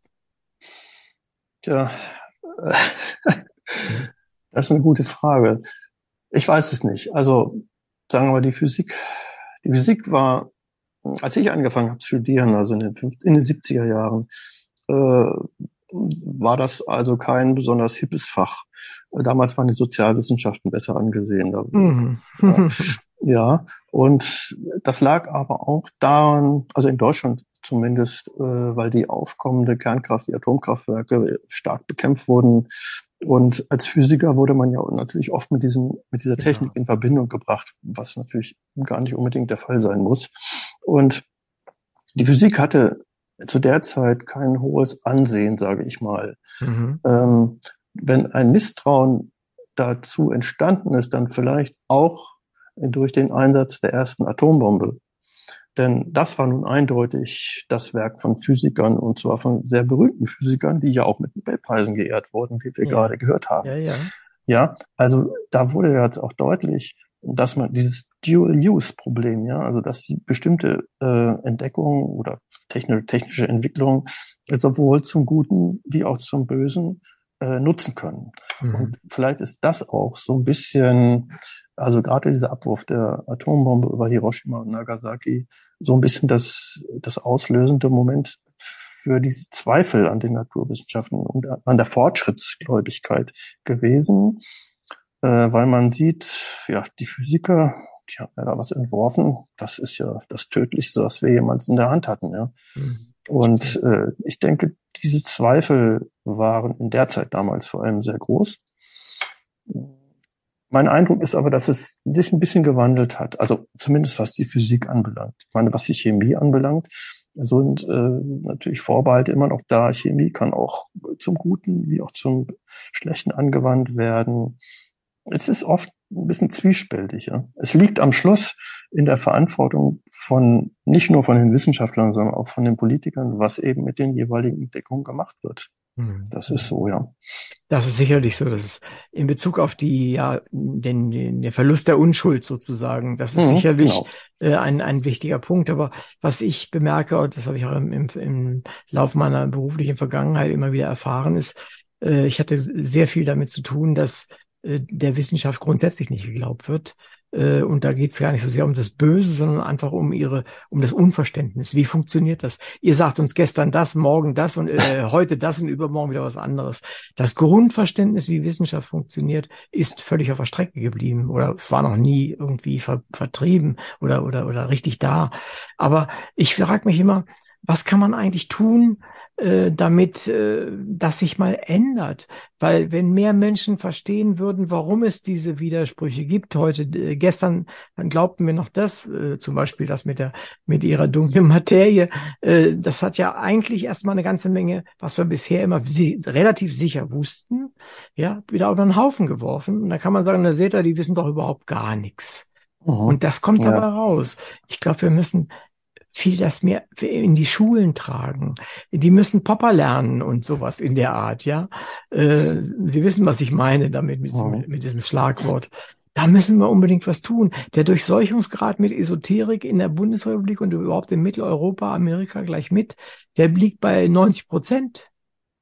Tja, das ist eine gute Frage. Ich weiß es nicht. Also sagen wir mal, die Physik, die Physik war, als ich angefangen habe zu studieren, also in den, 50, in den 70er Jahren, äh, war das also kein besonders hippes Fach. Damals waren die Sozialwissenschaften besser angesehen. Mhm. Ja, ja, und das lag aber auch daran, also in Deutschland zumindest, äh, weil die aufkommende Kernkraft, die Atomkraftwerke stark bekämpft wurden. Und als Physiker wurde man ja natürlich oft mit diesen, mit dieser Technik ja. in Verbindung gebracht, was natürlich gar nicht unbedingt der Fall sein muss. Und die Physik hatte zu der Zeit kein hohes Ansehen, sage ich mal. Mhm. Ähm, wenn ein Misstrauen dazu entstanden ist, dann vielleicht auch durch den Einsatz der ersten Atombombe. Denn das war nun eindeutig das Werk von Physikern und zwar von sehr berühmten Physikern, die ja auch mit Nobelpreisen geehrt wurden, wie wir ja. gerade gehört haben. Ja, ja. ja, also da wurde jetzt auch deutlich, dass man dieses Dual-Use-Problem, ja, also dass die bestimmte äh, Entdeckungen oder technische, technische Entwicklungen sowohl zum Guten wie auch zum Bösen äh, nutzen können. Mhm. Und vielleicht ist das auch so ein bisschen, also gerade dieser Abwurf der Atombombe über Hiroshima und Nagasaki, so ein bisschen das, das auslösende Moment für diese Zweifel an den Naturwissenschaften und an der Fortschrittsgläubigkeit gewesen, äh, weil man sieht, ja, die Physiker, die haben ja da was entworfen, das ist ja das Tödlichste, was wir jemals in der Hand hatten, ja. Mhm. Und äh, ich denke, diese Zweifel waren in der Zeit damals vor allem sehr groß. Mein Eindruck ist aber, dass es sich ein bisschen gewandelt hat. Also zumindest was die Physik anbelangt. Ich meine, was die Chemie anbelangt, sind äh, natürlich Vorbehalte immer noch da. Chemie kann auch zum Guten wie auch zum Schlechten angewandt werden. Es ist oft ein bisschen zwiespältig. Ja. Es liegt am Schluss in der Verantwortung von nicht nur von den Wissenschaftlern, sondern auch von den Politikern, was eben mit den jeweiligen Entdeckungen gemacht wird. Hm. Das ist so, ja. Das ist sicherlich so. Das ist in Bezug auf die, ja, den, den der Verlust der Unschuld sozusagen. Das ist mhm, sicherlich genau. äh, ein, ein wichtiger Punkt. Aber was ich bemerke, und das habe ich auch im, im, im Lauf meiner beruflichen Vergangenheit immer wieder erfahren, ist, äh, ich hatte sehr viel damit zu tun, dass der Wissenschaft grundsätzlich nicht geglaubt wird. Äh, und da geht es gar nicht so sehr um das Böse, sondern einfach um ihre, um das Unverständnis. Wie funktioniert das? Ihr sagt uns gestern das, morgen das und äh, heute das und übermorgen wieder was anderes. Das Grundverständnis, wie Wissenschaft funktioniert, ist völlig auf der Strecke geblieben oder es war noch nie irgendwie ver vertrieben oder oder oder richtig da. Aber ich frage mich immer, was kann man eigentlich tun, äh, damit äh, das sich mal ändert. Weil wenn mehr Menschen verstehen würden, warum es diese Widersprüche gibt, heute, äh, gestern, dann glaubten wir noch das, äh, zum Beispiel das mit der, mit ihrer dunklen Materie, äh, das hat ja eigentlich erstmal eine ganze Menge, was wir bisher immer si relativ sicher wussten, ja, wieder auf einen Haufen geworfen. Und da kann man sagen, na seht ihr, die wissen doch überhaupt gar nichts. Mhm. Und das kommt ja. dabei raus. Ich glaube, wir müssen viel das mehr in die Schulen tragen. Die müssen Popper lernen und sowas in der Art, ja. Äh, Sie wissen, was ich meine damit, mit, wow. mit, mit diesem Schlagwort. Da müssen wir unbedingt was tun. Der Durchseuchungsgrad mit Esoterik in der Bundesrepublik und überhaupt in Mitteleuropa, Amerika gleich mit, der liegt bei 90 Prozent.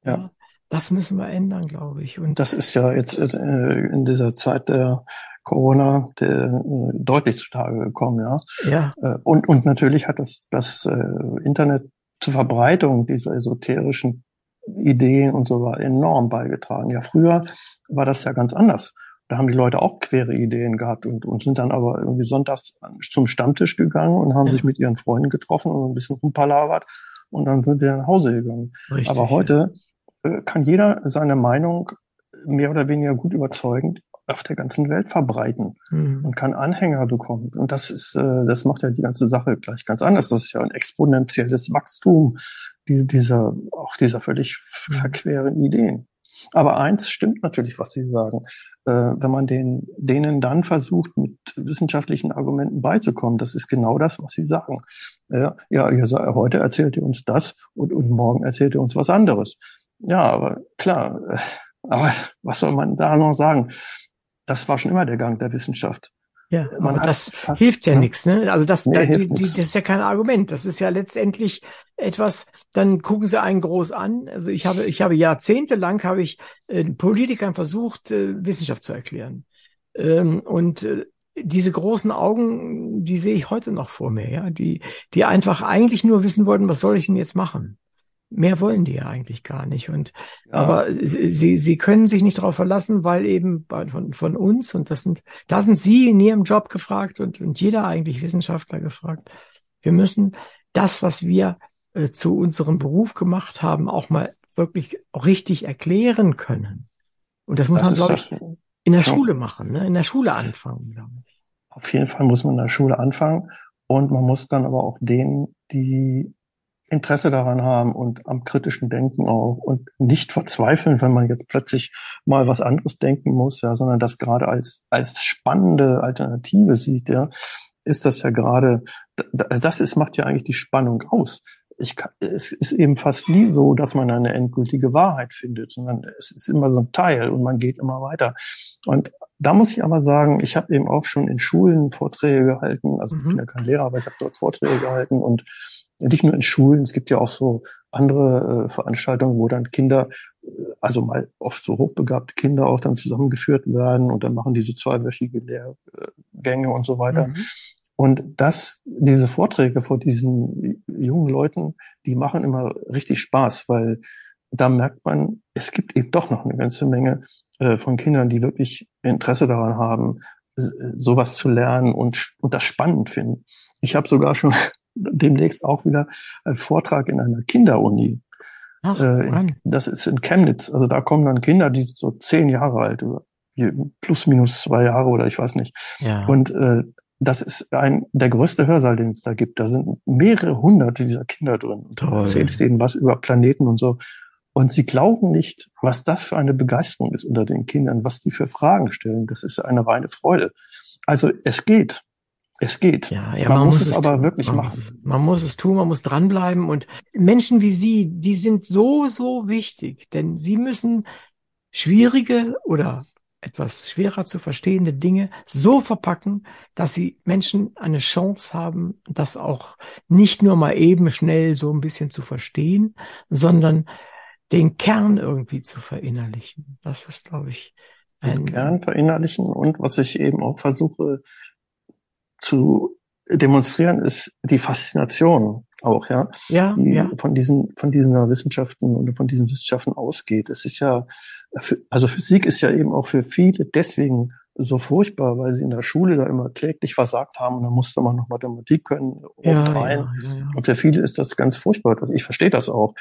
Ja. Das müssen wir ändern, glaube ich. Und das ist ja jetzt äh, in dieser Zeit der Corona äh, deutlich zutage gekommen, ja. ja. Äh, und, und natürlich hat das, das äh, Internet zur Verbreitung dieser esoterischen Ideen und so weiter enorm beigetragen. Ja, früher war das ja ganz anders. Da haben die Leute auch quere Ideen gehabt und, und sind dann aber irgendwie sonntags zum Stammtisch gegangen und haben ja. sich mit ihren Freunden getroffen und ein bisschen rumpalavert und dann sind wir nach Hause gegangen. Richtig, aber heute ja. kann jeder seine Meinung mehr oder weniger gut überzeugend auf der ganzen Welt verbreiten mhm. und kann Anhänger bekommen. Und das ist, äh, das macht ja die ganze Sache gleich ganz anders. Das ist ja ein exponentielles Wachstum die, dieser, auch dieser völlig mhm. verqueren Ideen. Aber eins stimmt natürlich, was Sie sagen. Äh, wenn man den, denen dann versucht, mit wissenschaftlichen Argumenten beizukommen, das ist genau das, was Sie sagen. Ja, ja ihr, heute erzählt ihr uns das und, und morgen erzählt ihr uns was anderes. Ja, aber klar, äh, aber was soll man da noch sagen? Das war schon immer der Gang der Wissenschaft. Ja, Man aber das hilft ja, ja nichts, ne? Also das, nee, da, die, die, das ist ja kein Argument. Das ist ja letztendlich etwas, dann gucken sie einen groß an. Also ich habe, ich habe jahrzehntelang habe ich äh, Politikern versucht, äh, Wissenschaft zu erklären. Ähm, und äh, diese großen Augen, die sehe ich heute noch vor mir, ja, die, die einfach eigentlich nur wissen wollten, was soll ich denn jetzt machen? Mehr wollen die ja eigentlich gar nicht. Und ja. aber sie, sie können sich nicht darauf verlassen, weil eben von, von uns, und das sind, da sind sie in ihrem Job gefragt und, und jeder eigentlich Wissenschaftler gefragt. Wir müssen das, was wir äh, zu unserem Beruf gemacht haben, auch mal wirklich auch richtig erklären können. Und das muss das man, glaube ich, in der ja. Schule machen, ne? in der Schule anfangen, glaube ich. Auf jeden Fall muss man in der Schule anfangen und man muss dann aber auch denen, die Interesse daran haben und am kritischen Denken auch und nicht verzweifeln, wenn man jetzt plötzlich mal was anderes denken muss, ja, sondern das gerade als, als spannende Alternative sieht, ja, ist das ja gerade, das ist, macht ja eigentlich die Spannung aus. Ich kann, es ist eben fast nie so, dass man eine endgültige Wahrheit findet, sondern es ist immer so ein Teil und man geht immer weiter. Und da muss ich aber sagen, ich habe eben auch schon in Schulen Vorträge gehalten. Also ich bin mhm. ja kein Lehrer, aber ich habe dort Vorträge gehalten und nicht nur in Schulen, es gibt ja auch so andere äh, Veranstaltungen, wo dann Kinder, äh, also mal oft so hochbegabte Kinder auch dann zusammengeführt werden und dann machen diese zweiwöchige Lehrgänge und so weiter. Mhm. Und das, diese Vorträge vor diesen jungen Leuten, die machen immer richtig Spaß, weil da merkt man, es gibt eben doch noch eine ganze Menge äh, von Kindern, die wirklich Interesse daran haben, sowas zu lernen und, und das spannend finden. Ich habe sogar schon demnächst auch wieder einen Vortrag in einer Kinderuni. Ach, äh, das ist in Chemnitz. Also da kommen dann Kinder, die sind so zehn Jahre alt, plus minus zwei Jahre oder ich weiß nicht. Ja. Und äh, das ist ein der größte Hörsaal, den es da gibt. Da sind mehrere hundert dieser Kinder drin. Und da erzähle ich denen was über Planeten und so. Und sie glauben nicht, was das für eine Begeisterung ist unter den Kindern, was die für Fragen stellen. Das ist eine reine Freude. Also es geht. Es geht. Ja, ja, man, man muss, muss, es aber tun. wirklich man machen. Muss, man muss es tun, man muss dranbleiben. Und Menschen wie Sie, die sind so, so wichtig, denn sie müssen schwierige oder etwas schwerer zu verstehende Dinge so verpacken, dass sie Menschen eine Chance haben, das auch nicht nur mal eben schnell so ein bisschen zu verstehen, sondern den Kern irgendwie zu verinnerlichen. Das ist, glaube ich, ein den Kern verinnerlichen und was ich eben auch versuche zu demonstrieren, ist die Faszination auch, ja, ja, die ja. von diesen, von diesen Wissenschaften und von diesen Wissenschaften ausgeht. Es ist ja, also Physik ist ja eben auch für viele deswegen so furchtbar, weil sie in der Schule da immer kläglich versagt haben und dann musste man noch Mathematik können ja, ja, ja, Und für viele ist das ganz furchtbar. Also ich verstehe das auch.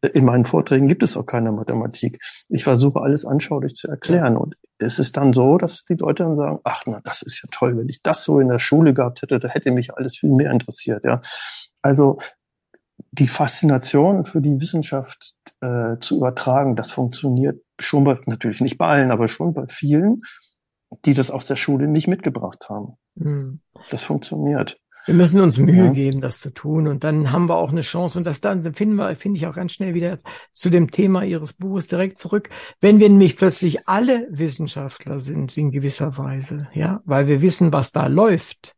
In meinen Vorträgen gibt es auch keine Mathematik. Ich versuche alles anschaulich zu erklären. Und es ist dann so, dass die Leute dann sagen, ach, na, das ist ja toll, wenn ich das so in der Schule gehabt hätte, da hätte mich alles viel mehr interessiert, ja. Also, die Faszination für die Wissenschaft äh, zu übertragen, das funktioniert schon bei, natürlich nicht bei allen, aber schon bei vielen, die das aus der Schule nicht mitgebracht haben. Mhm. Das funktioniert. Wir müssen uns Mühe ja. geben, das zu tun. Und dann haben wir auch eine Chance. Und das dann finden wir, finde ich auch ganz schnell wieder zu dem Thema Ihres Buches direkt zurück. Wenn wir nämlich plötzlich alle Wissenschaftler sind, in gewisser Weise, ja, weil wir wissen, was da läuft,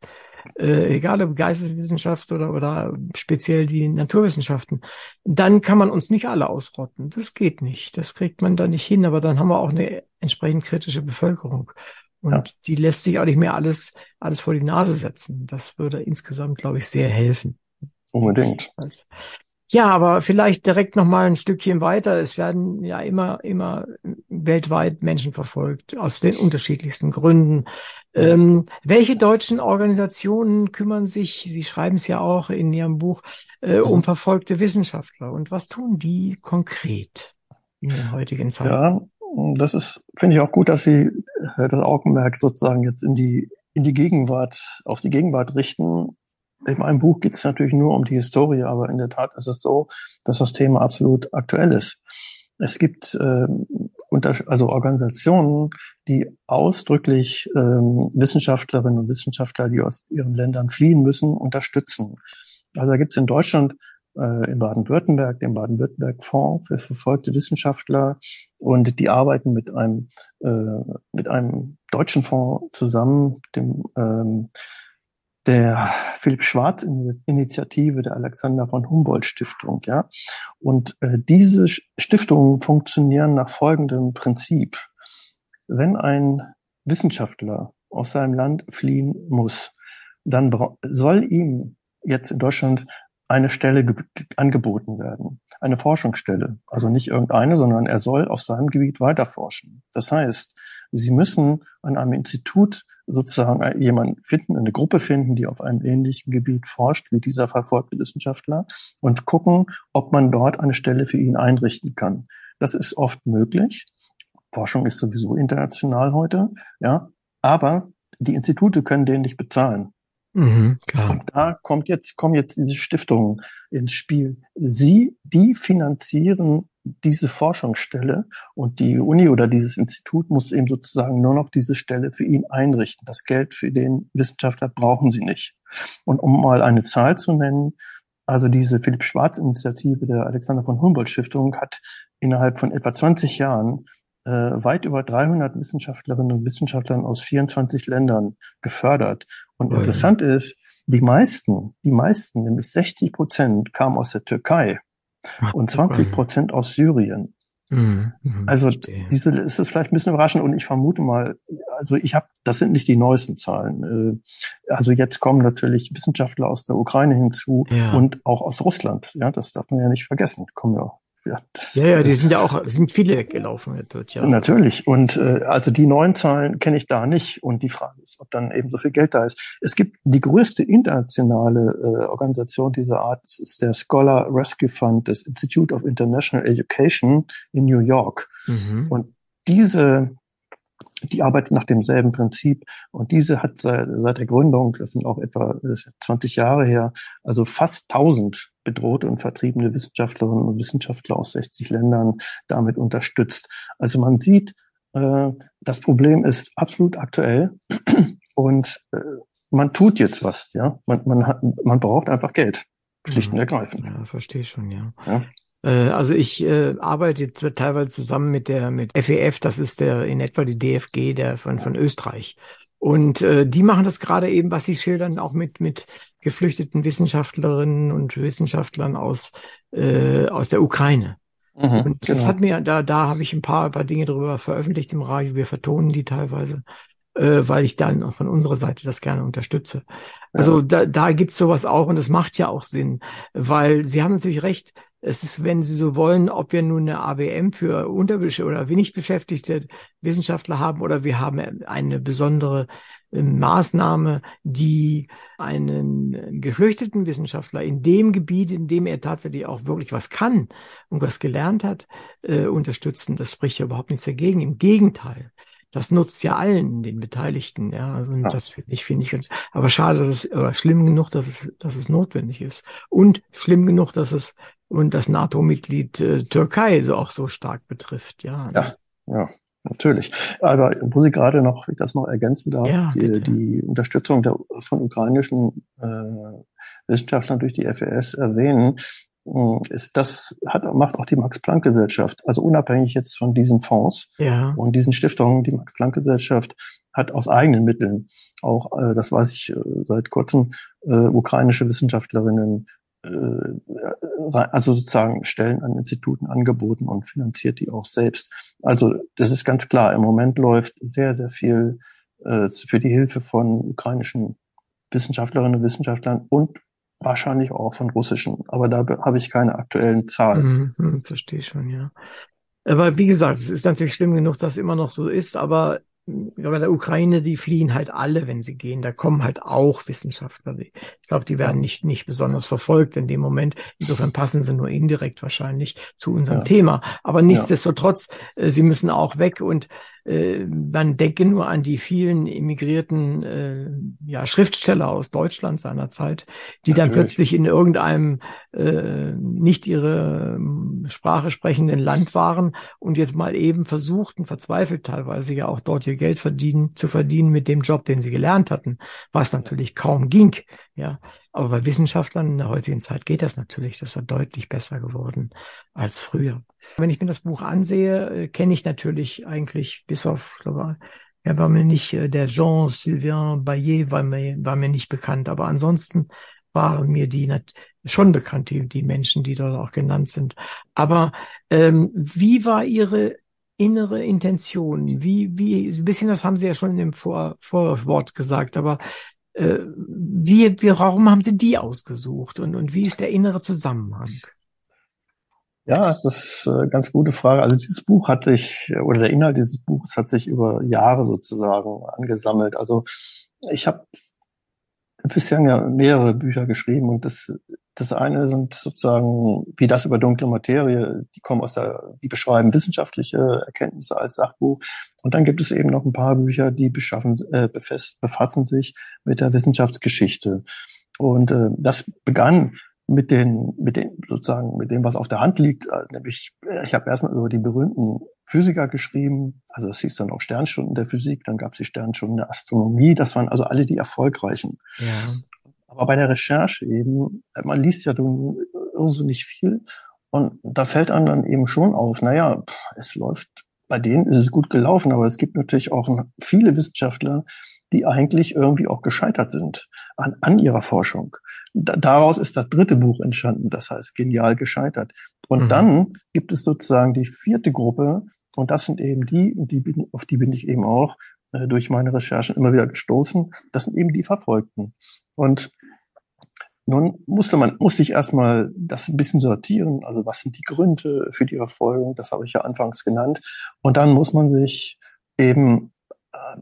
äh, egal ob Geisteswissenschaft oder, oder speziell die Naturwissenschaften, dann kann man uns nicht alle ausrotten. Das geht nicht. Das kriegt man da nicht hin. Aber dann haben wir auch eine entsprechend kritische Bevölkerung. Und ja. die lässt sich auch nicht mehr alles, alles vor die Nase setzen. Das würde insgesamt, glaube ich, sehr helfen. Unbedingt. Ja, aber vielleicht direkt noch mal ein Stückchen weiter. Es werden ja immer, immer weltweit Menschen verfolgt aus den unterschiedlichsten Gründen. Ähm, welche deutschen Organisationen kümmern sich, Sie schreiben es ja auch in Ihrem Buch, äh, um mhm. verfolgte Wissenschaftler? Und was tun die konkret in der heutigen Zeit? Ja, das ist, finde ich auch gut, dass Sie äh, das Augenmerk sozusagen jetzt in die, in die Gegenwart, auf die Gegenwart richten. In meinem Buch geht es natürlich nur um die Historie, aber in der Tat ist es so, dass das Thema absolut aktuell ist. Es gibt äh, also Organisationen, die ausdrücklich ähm, Wissenschaftlerinnen und Wissenschaftler, die aus ihren Ländern fliehen müssen, unterstützen. Also da gibt es in Deutschland äh, in Baden-Württemberg, dem Baden-Württemberg-Fonds für verfolgte Wissenschaftler. Und die arbeiten mit einem, äh, mit einem deutschen Fonds zusammen, dem, ähm, der Philipp Schwarz Initiative der Alexander von Humboldt Stiftung, ja. Und äh, diese Stiftungen funktionieren nach folgendem Prinzip. Wenn ein Wissenschaftler aus seinem Land fliehen muss, dann soll ihm jetzt in Deutschland eine Stelle angeboten werden, eine Forschungsstelle. Also nicht irgendeine, sondern er soll auf seinem Gebiet weiterforschen. Das heißt, Sie müssen an einem Institut sozusagen jemanden finden, eine Gruppe finden, die auf einem ähnlichen Gebiet forscht wie dieser verfolgte Wissenschaftler und gucken, ob man dort eine Stelle für ihn einrichten kann. Das ist oft möglich. Forschung ist sowieso international heute, ja. Aber die Institute können den nicht bezahlen. Mhm, klar. Und da kommt jetzt, kommen jetzt diese Stiftungen ins Spiel. Sie, die finanzieren diese Forschungsstelle und die Uni oder dieses Institut muss eben sozusagen nur noch diese Stelle für ihn einrichten. Das Geld für den Wissenschaftler brauchen sie nicht. Und um mal eine Zahl zu nennen, also diese Philipp Schwarz Initiative der Alexander von Humboldt Stiftung hat innerhalb von etwa 20 Jahren äh, weit über 300 Wissenschaftlerinnen und Wissenschaftlern aus 24 Ländern gefördert. Und oh, interessant ja. ist, die meisten, die meisten, nämlich 60 Prozent kamen aus der Türkei Ach, und 20 Prozent aus Syrien. Mhm, mhm, also verstehe. diese ist es vielleicht ein bisschen überraschend und ich vermute mal, also ich habe, das sind nicht die neuesten Zahlen. Äh, also jetzt kommen natürlich Wissenschaftler aus der Ukraine hinzu ja. und auch aus Russland. Ja, das darf man ja nicht vergessen. Kommen ja ja, ja, ja, die sind ja auch, sind viele weggelaufen dort, ja. Natürlich. Und äh, also die neuen Zahlen kenne ich da nicht. Und die Frage ist, ob dann eben so viel Geld da ist. Es gibt die größte internationale äh, Organisation dieser Art, das ist der Scholar Rescue Fund des Institute of International Education in New York. Mhm. Und diese die arbeitet nach demselben Prinzip. Und diese hat seit, seit der Gründung, das sind auch etwa 20 Jahre her, also fast 1000 bedrohte und vertriebene Wissenschaftlerinnen und Wissenschaftler aus 60 Ländern damit unterstützt. Also man sieht, äh, das Problem ist absolut aktuell und äh, man tut jetzt was, ja. Man, man, hat, man braucht einfach Geld. Schlicht und mhm. ergreifend. Ja, verstehe schon, ja. ja. Äh, also ich äh, arbeite jetzt teilweise zusammen mit der mit FEF, das ist der in etwa die DFG der von von Österreich. Und äh, die machen das gerade eben, was sie schildern, auch mit mit geflüchteten Wissenschaftlerinnen und Wissenschaftlern aus äh, aus der Ukraine. Mhm, und das genau. hat mir da da habe ich ein paar paar Dinge darüber veröffentlicht im Radio. Wir vertonen die teilweise äh, weil ich dann von unserer Seite das gerne unterstütze. Also ja. da, da gibt's sowas auch und das macht ja auch Sinn, weil Sie haben natürlich recht, es ist, wenn Sie so wollen, ob wir nun eine ABM für unterbeschäftigte oder wenig beschäftigte Wissenschaftler haben oder wir haben eine besondere äh, Maßnahme, die einen geflüchteten Wissenschaftler in dem Gebiet, in dem er tatsächlich auch wirklich was kann und was gelernt hat, äh, unterstützen. Das spricht ja überhaupt nichts dagegen. Im Gegenteil das nutzt ja allen, den Beteiligten, ja. Also ja. das finde ich, finde ich ganz, aber schade, dass es, oder schlimm genug, dass es, dass es notwendig ist. Und schlimm genug, dass es und das NATO-Mitglied äh, Türkei so auch so stark betrifft, ja. Ja, ja. Natürlich. Aber wo Sie gerade noch, ich das noch ergänzen darf, ja, die, die, Unterstützung der, von ukrainischen äh, Wissenschaftlern durch die FES erwähnen, ist das hat, macht auch die Max-Planck-Gesellschaft. Also unabhängig jetzt von diesen Fonds ja. und diesen Stiftungen, die Max-Planck-Gesellschaft hat aus eigenen Mitteln auch, äh, das weiß ich äh, seit kurzem, äh, ukrainische Wissenschaftlerinnen also sozusagen Stellen an Instituten angeboten und finanziert die auch selbst. Also das ist ganz klar, im Moment läuft sehr, sehr viel äh, für die Hilfe von ukrainischen Wissenschaftlerinnen und Wissenschaftlern und wahrscheinlich auch von russischen, aber da habe ich keine aktuellen Zahlen. Mhm, hm, verstehe schon, ja. Aber wie gesagt, es ist natürlich schlimm genug, dass immer noch so ist, aber bei der Ukraine, die fliehen halt alle, wenn sie gehen. Da kommen halt auch Wissenschaftler. Ich glaube, die werden nicht, nicht besonders verfolgt in dem Moment. Insofern passen sie nur indirekt wahrscheinlich zu unserem ja. Thema. Aber nichtsdestotrotz, ja. Äh, sie müssen auch weg und man denke nur an die vielen emigrierten äh, ja, Schriftsteller aus Deutschland seiner Zeit, die dann plötzlich in irgendeinem äh, nicht ihre ähm, Sprache sprechenden Land waren und jetzt mal eben versuchten, verzweifelt teilweise ja auch dort ihr Geld verdienen, zu verdienen mit dem Job, den sie gelernt hatten, was natürlich kaum ging. Ja, aber bei Wissenschaftlern in der heutigen Zeit geht das natürlich. Das ist deutlich besser geworden als früher. Wenn ich mir das Buch ansehe, äh, kenne ich natürlich eigentlich bis auf, glaube er war mir nicht, äh, der Jean-Sylvain Baillet war mir, war mir nicht bekannt, aber ansonsten waren mir die schon bekannt, die, die Menschen, die dort auch genannt sind. Aber ähm, wie war Ihre innere Intention? Wie, wie, ein bisschen das haben Sie ja schon im Vor, Vorwort gesagt, aber äh, wie, wie, warum haben Sie die ausgesucht und, und wie ist der innere Zusammenhang? Ja, das ist eine ganz gute Frage. Also dieses Buch hat sich, oder der Inhalt dieses Buches hat sich über Jahre sozusagen angesammelt. Also ich habe bisher ja mehrere Bücher geschrieben und das, Das eine sind sozusagen, wie das über dunkle Materie, die kommen aus der, die beschreiben wissenschaftliche Erkenntnisse als Sachbuch. Und dann gibt es eben noch ein paar Bücher, die beschaffen, äh, befasst, befassen sich mit der Wissenschaftsgeschichte. Und äh, das begann mit den, mit den sozusagen mit dem, was auf der Hand liegt. Äh, nämlich, äh, ich habe erstmal über die berühmten Physiker geschrieben. Also es hieß dann auch Sternstunden der Physik, dann gab es die Sternstunden der Astronomie. Das waren also alle die erfolgreichen. Ja. Aber bei der Recherche eben, man liest ja nicht viel. Und da fällt einem dann eben schon auf, naja, es läuft, bei denen ist es gut gelaufen, aber es gibt natürlich auch viele Wissenschaftler, die eigentlich irgendwie auch gescheitert sind an, an ihrer Forschung. Da, daraus ist das dritte Buch entstanden, das heißt Genial gescheitert. Und mhm. dann gibt es sozusagen die vierte Gruppe, und das sind eben die, die bin, auf die bin ich eben auch äh, durch meine Recherchen immer wieder gestoßen, das sind eben die Verfolgten. Und nun musste man, musste ich erstmal das ein bisschen sortieren. Also was sind die Gründe für die Verfolgung? Das habe ich ja anfangs genannt. Und dann muss man sich eben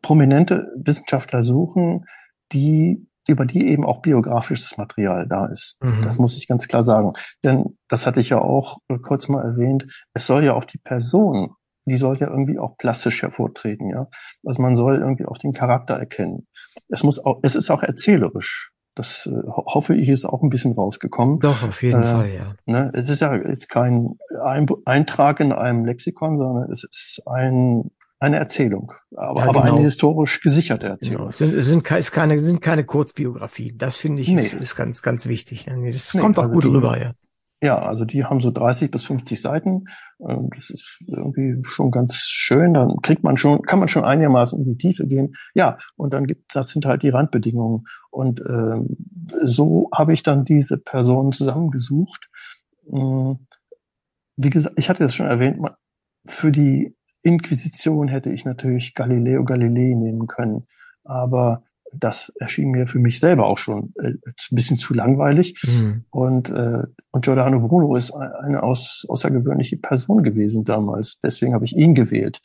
prominente Wissenschaftler suchen, die über die eben auch biografisches Material da ist. Mhm. Das muss ich ganz klar sagen. Denn das hatte ich ja auch kurz mal erwähnt. Es soll ja auch die Person, die soll ja irgendwie auch plastisch hervortreten, ja. Also man soll irgendwie auch den Charakter erkennen. Es muss auch, es ist auch erzählerisch. Das äh, hoffe ich ist auch ein bisschen rausgekommen. Doch, auf jeden äh, Fall, ja. Ne, es ist ja jetzt kein Eintrag in einem Lexikon, sondern es ist ein eine Erzählung, aber, ja, genau. aber eine historisch gesicherte Erzählung. Genau. Es sind, es sind, keine, sind keine Kurzbiografien. Das finde ich nee. ist, ist, ganz, ganz wichtig. Das nee, kommt auch also gut die, rüber, ja. Ja, also die haben so 30 bis 50 Seiten. Ähm, das ist irgendwie schon ganz schön. Dann kriegt man schon, kann man schon einigermaßen in die Tiefe gehen. Ja, und dann gibt das sind halt die Randbedingungen. Und ähm, so habe ich dann diese Personen zusammengesucht. Hm, wie gesagt, ich hatte es schon erwähnt, für die Inquisition hätte ich natürlich Galileo Galilei nehmen können, aber das erschien mir für mich selber auch schon äh, ein bisschen zu langweilig. Mhm. Und, äh, und Giordano Bruno ist eine aus, außergewöhnliche Person gewesen damals. Deswegen habe ich ihn gewählt.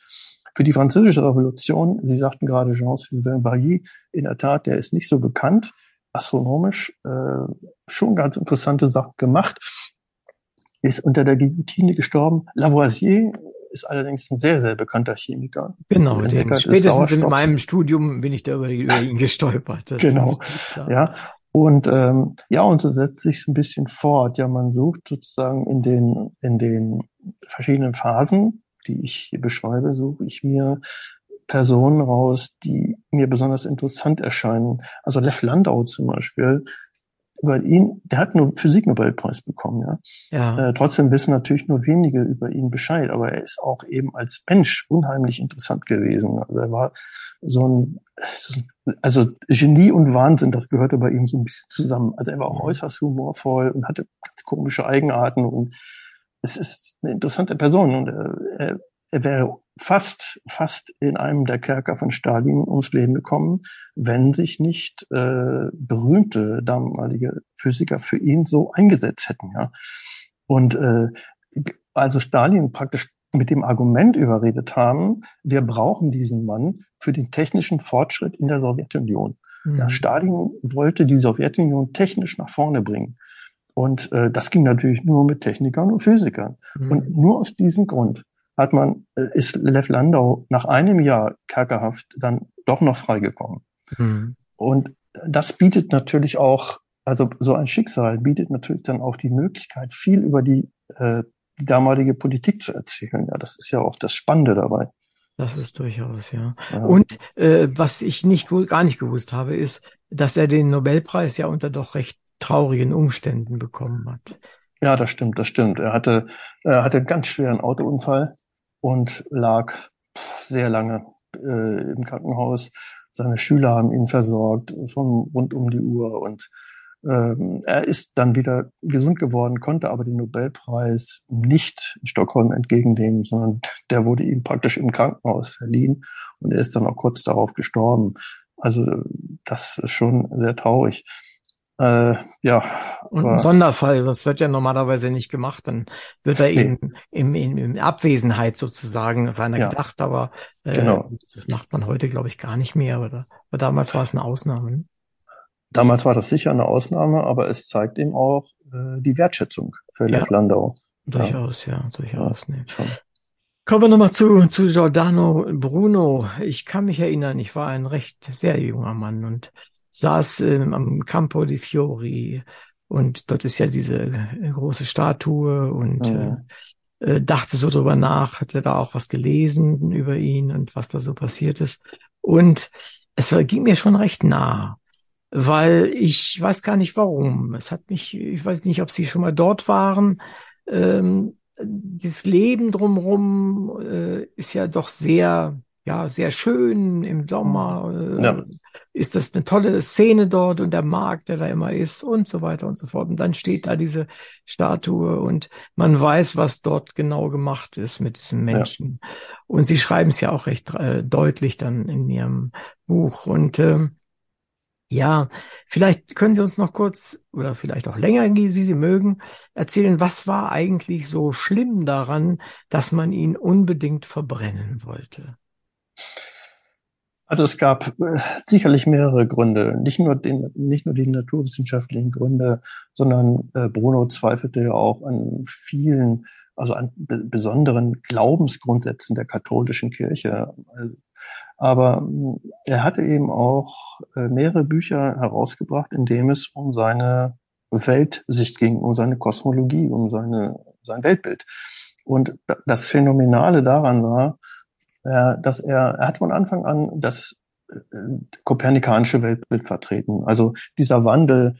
Für die französische Revolution, Sie sagten gerade Jean-Sylvain Bailly, in der Tat, der ist nicht so bekannt, astronomisch, äh, schon ganz interessante Sachen gemacht, ist unter der Guillotine gestorben. Lavoisier ist allerdings ein sehr, sehr bekannter Chemiker. Genau, den, spätestens in meinem Studium bin ich da über, über ihn gestolpert. Das genau, ja. Und ähm, ja, und so setzt sich ein bisschen fort. Ja, man sucht sozusagen in den in den verschiedenen Phasen, die ich hier beschreibe, suche ich mir Personen raus, die mir besonders interessant erscheinen. Also Lev Landau zum Beispiel über ihn, der hat nur Physiknobelpreis bekommen, ja. ja. Äh, trotzdem wissen natürlich nur wenige über ihn Bescheid, aber er ist auch eben als Mensch unheimlich interessant gewesen. Also er war so ein, also Genie und Wahnsinn, das gehörte bei ihm so ein bisschen zusammen. Also er war auch mhm. äußerst humorvoll und hatte ganz komische Eigenarten und es ist eine interessante Person und er, er wäre fast, fast in einem der Kerker von Stalin ums Leben gekommen, wenn sich nicht äh, berühmte damalige Physiker für ihn so eingesetzt hätten. Ja. Und äh, also Stalin praktisch mit dem Argument überredet haben, wir brauchen diesen Mann für den technischen Fortschritt in der Sowjetunion. Mhm. Ja, Stalin wollte die Sowjetunion technisch nach vorne bringen. Und äh, das ging natürlich nur mit Technikern und Physikern. Mhm. Und nur aus diesem Grund hat man, äh, ist Lev Landau nach einem Jahr Kerkerhaft dann doch noch freigekommen. Mhm. Und das bietet natürlich auch, also so ein Schicksal bietet natürlich dann auch die Möglichkeit, viel über die, äh, die damalige Politik zu erzählen. Ja, das ist ja auch das Spannende dabei. Das ist durchaus, ja. ja. Und äh, was ich nicht gar nicht gewusst habe, ist, dass er den Nobelpreis ja unter doch recht traurigen Umständen bekommen hat. Ja, das stimmt, das stimmt. Er hatte, er hatte einen ganz schweren Autounfall und lag sehr lange äh, im Krankenhaus. Seine Schüler haben ihn versorgt von rund um die Uhr und ähm, er ist dann wieder gesund geworden, konnte aber den Nobelpreis nicht in Stockholm entgegennehmen, sondern der wurde ihm praktisch im Krankenhaus verliehen und er ist dann auch kurz darauf gestorben. Also das ist schon sehr traurig. Äh, ja. Und ein Sonderfall, das wird ja normalerweise nicht gemacht, dann wird er nee. eben im, in, in Abwesenheit sozusagen seiner ja. gedacht, aber äh, genau. das macht man heute, glaube ich, gar nicht mehr, oder? Aber damals war es eine Ausnahme. Ne? damals war das sicher eine Ausnahme, aber es zeigt eben auch äh, die Wertschätzung für ja, Landau. Durchaus, ja, ja durchaus. Ja, nee. schon. Kommen wir nochmal zu, zu Giordano Bruno. Ich kann mich erinnern, ich war ein recht sehr junger Mann und saß ähm, am Campo di Fiori und dort ist ja diese äh, große Statue und mhm. äh, dachte so drüber nach, hatte da auch was gelesen über ihn und was da so passiert ist. Und es ging mir schon recht nah, weil ich weiß gar nicht warum. Es hat mich, ich weiß nicht, ob Sie schon mal dort waren. Ähm, das Leben drumherum äh, ist ja doch sehr, ja, sehr schön im Sommer. Äh, ja. Ist das eine tolle Szene dort und der Markt, der da immer ist und so weiter und so fort. Und dann steht da diese Statue und man weiß, was dort genau gemacht ist mit diesen Menschen. Ja. Und sie schreiben es ja auch recht äh, deutlich dann in ihrem Buch. Und ähm, ja, vielleicht können Sie uns noch kurz oder vielleicht auch länger, wie Sie sie mögen, erzählen, was war eigentlich so schlimm daran, dass man ihn unbedingt verbrennen wollte? Also es gab äh, sicherlich mehrere Gründe, nicht nur, den, nicht nur die naturwissenschaftlichen Gründe, sondern äh, Bruno zweifelte ja auch an vielen, also an besonderen Glaubensgrundsätzen der katholischen Kirche. Aber hm, er hatte eben auch äh, mehrere Bücher herausgebracht, in dem es um seine Weltsicht ging, um seine Kosmologie, um seine, sein Weltbild. Und das Phänomenale daran war, äh, dass er, er hat von Anfang an das äh, kopernikanische Weltbild vertreten. Also dieser Wandel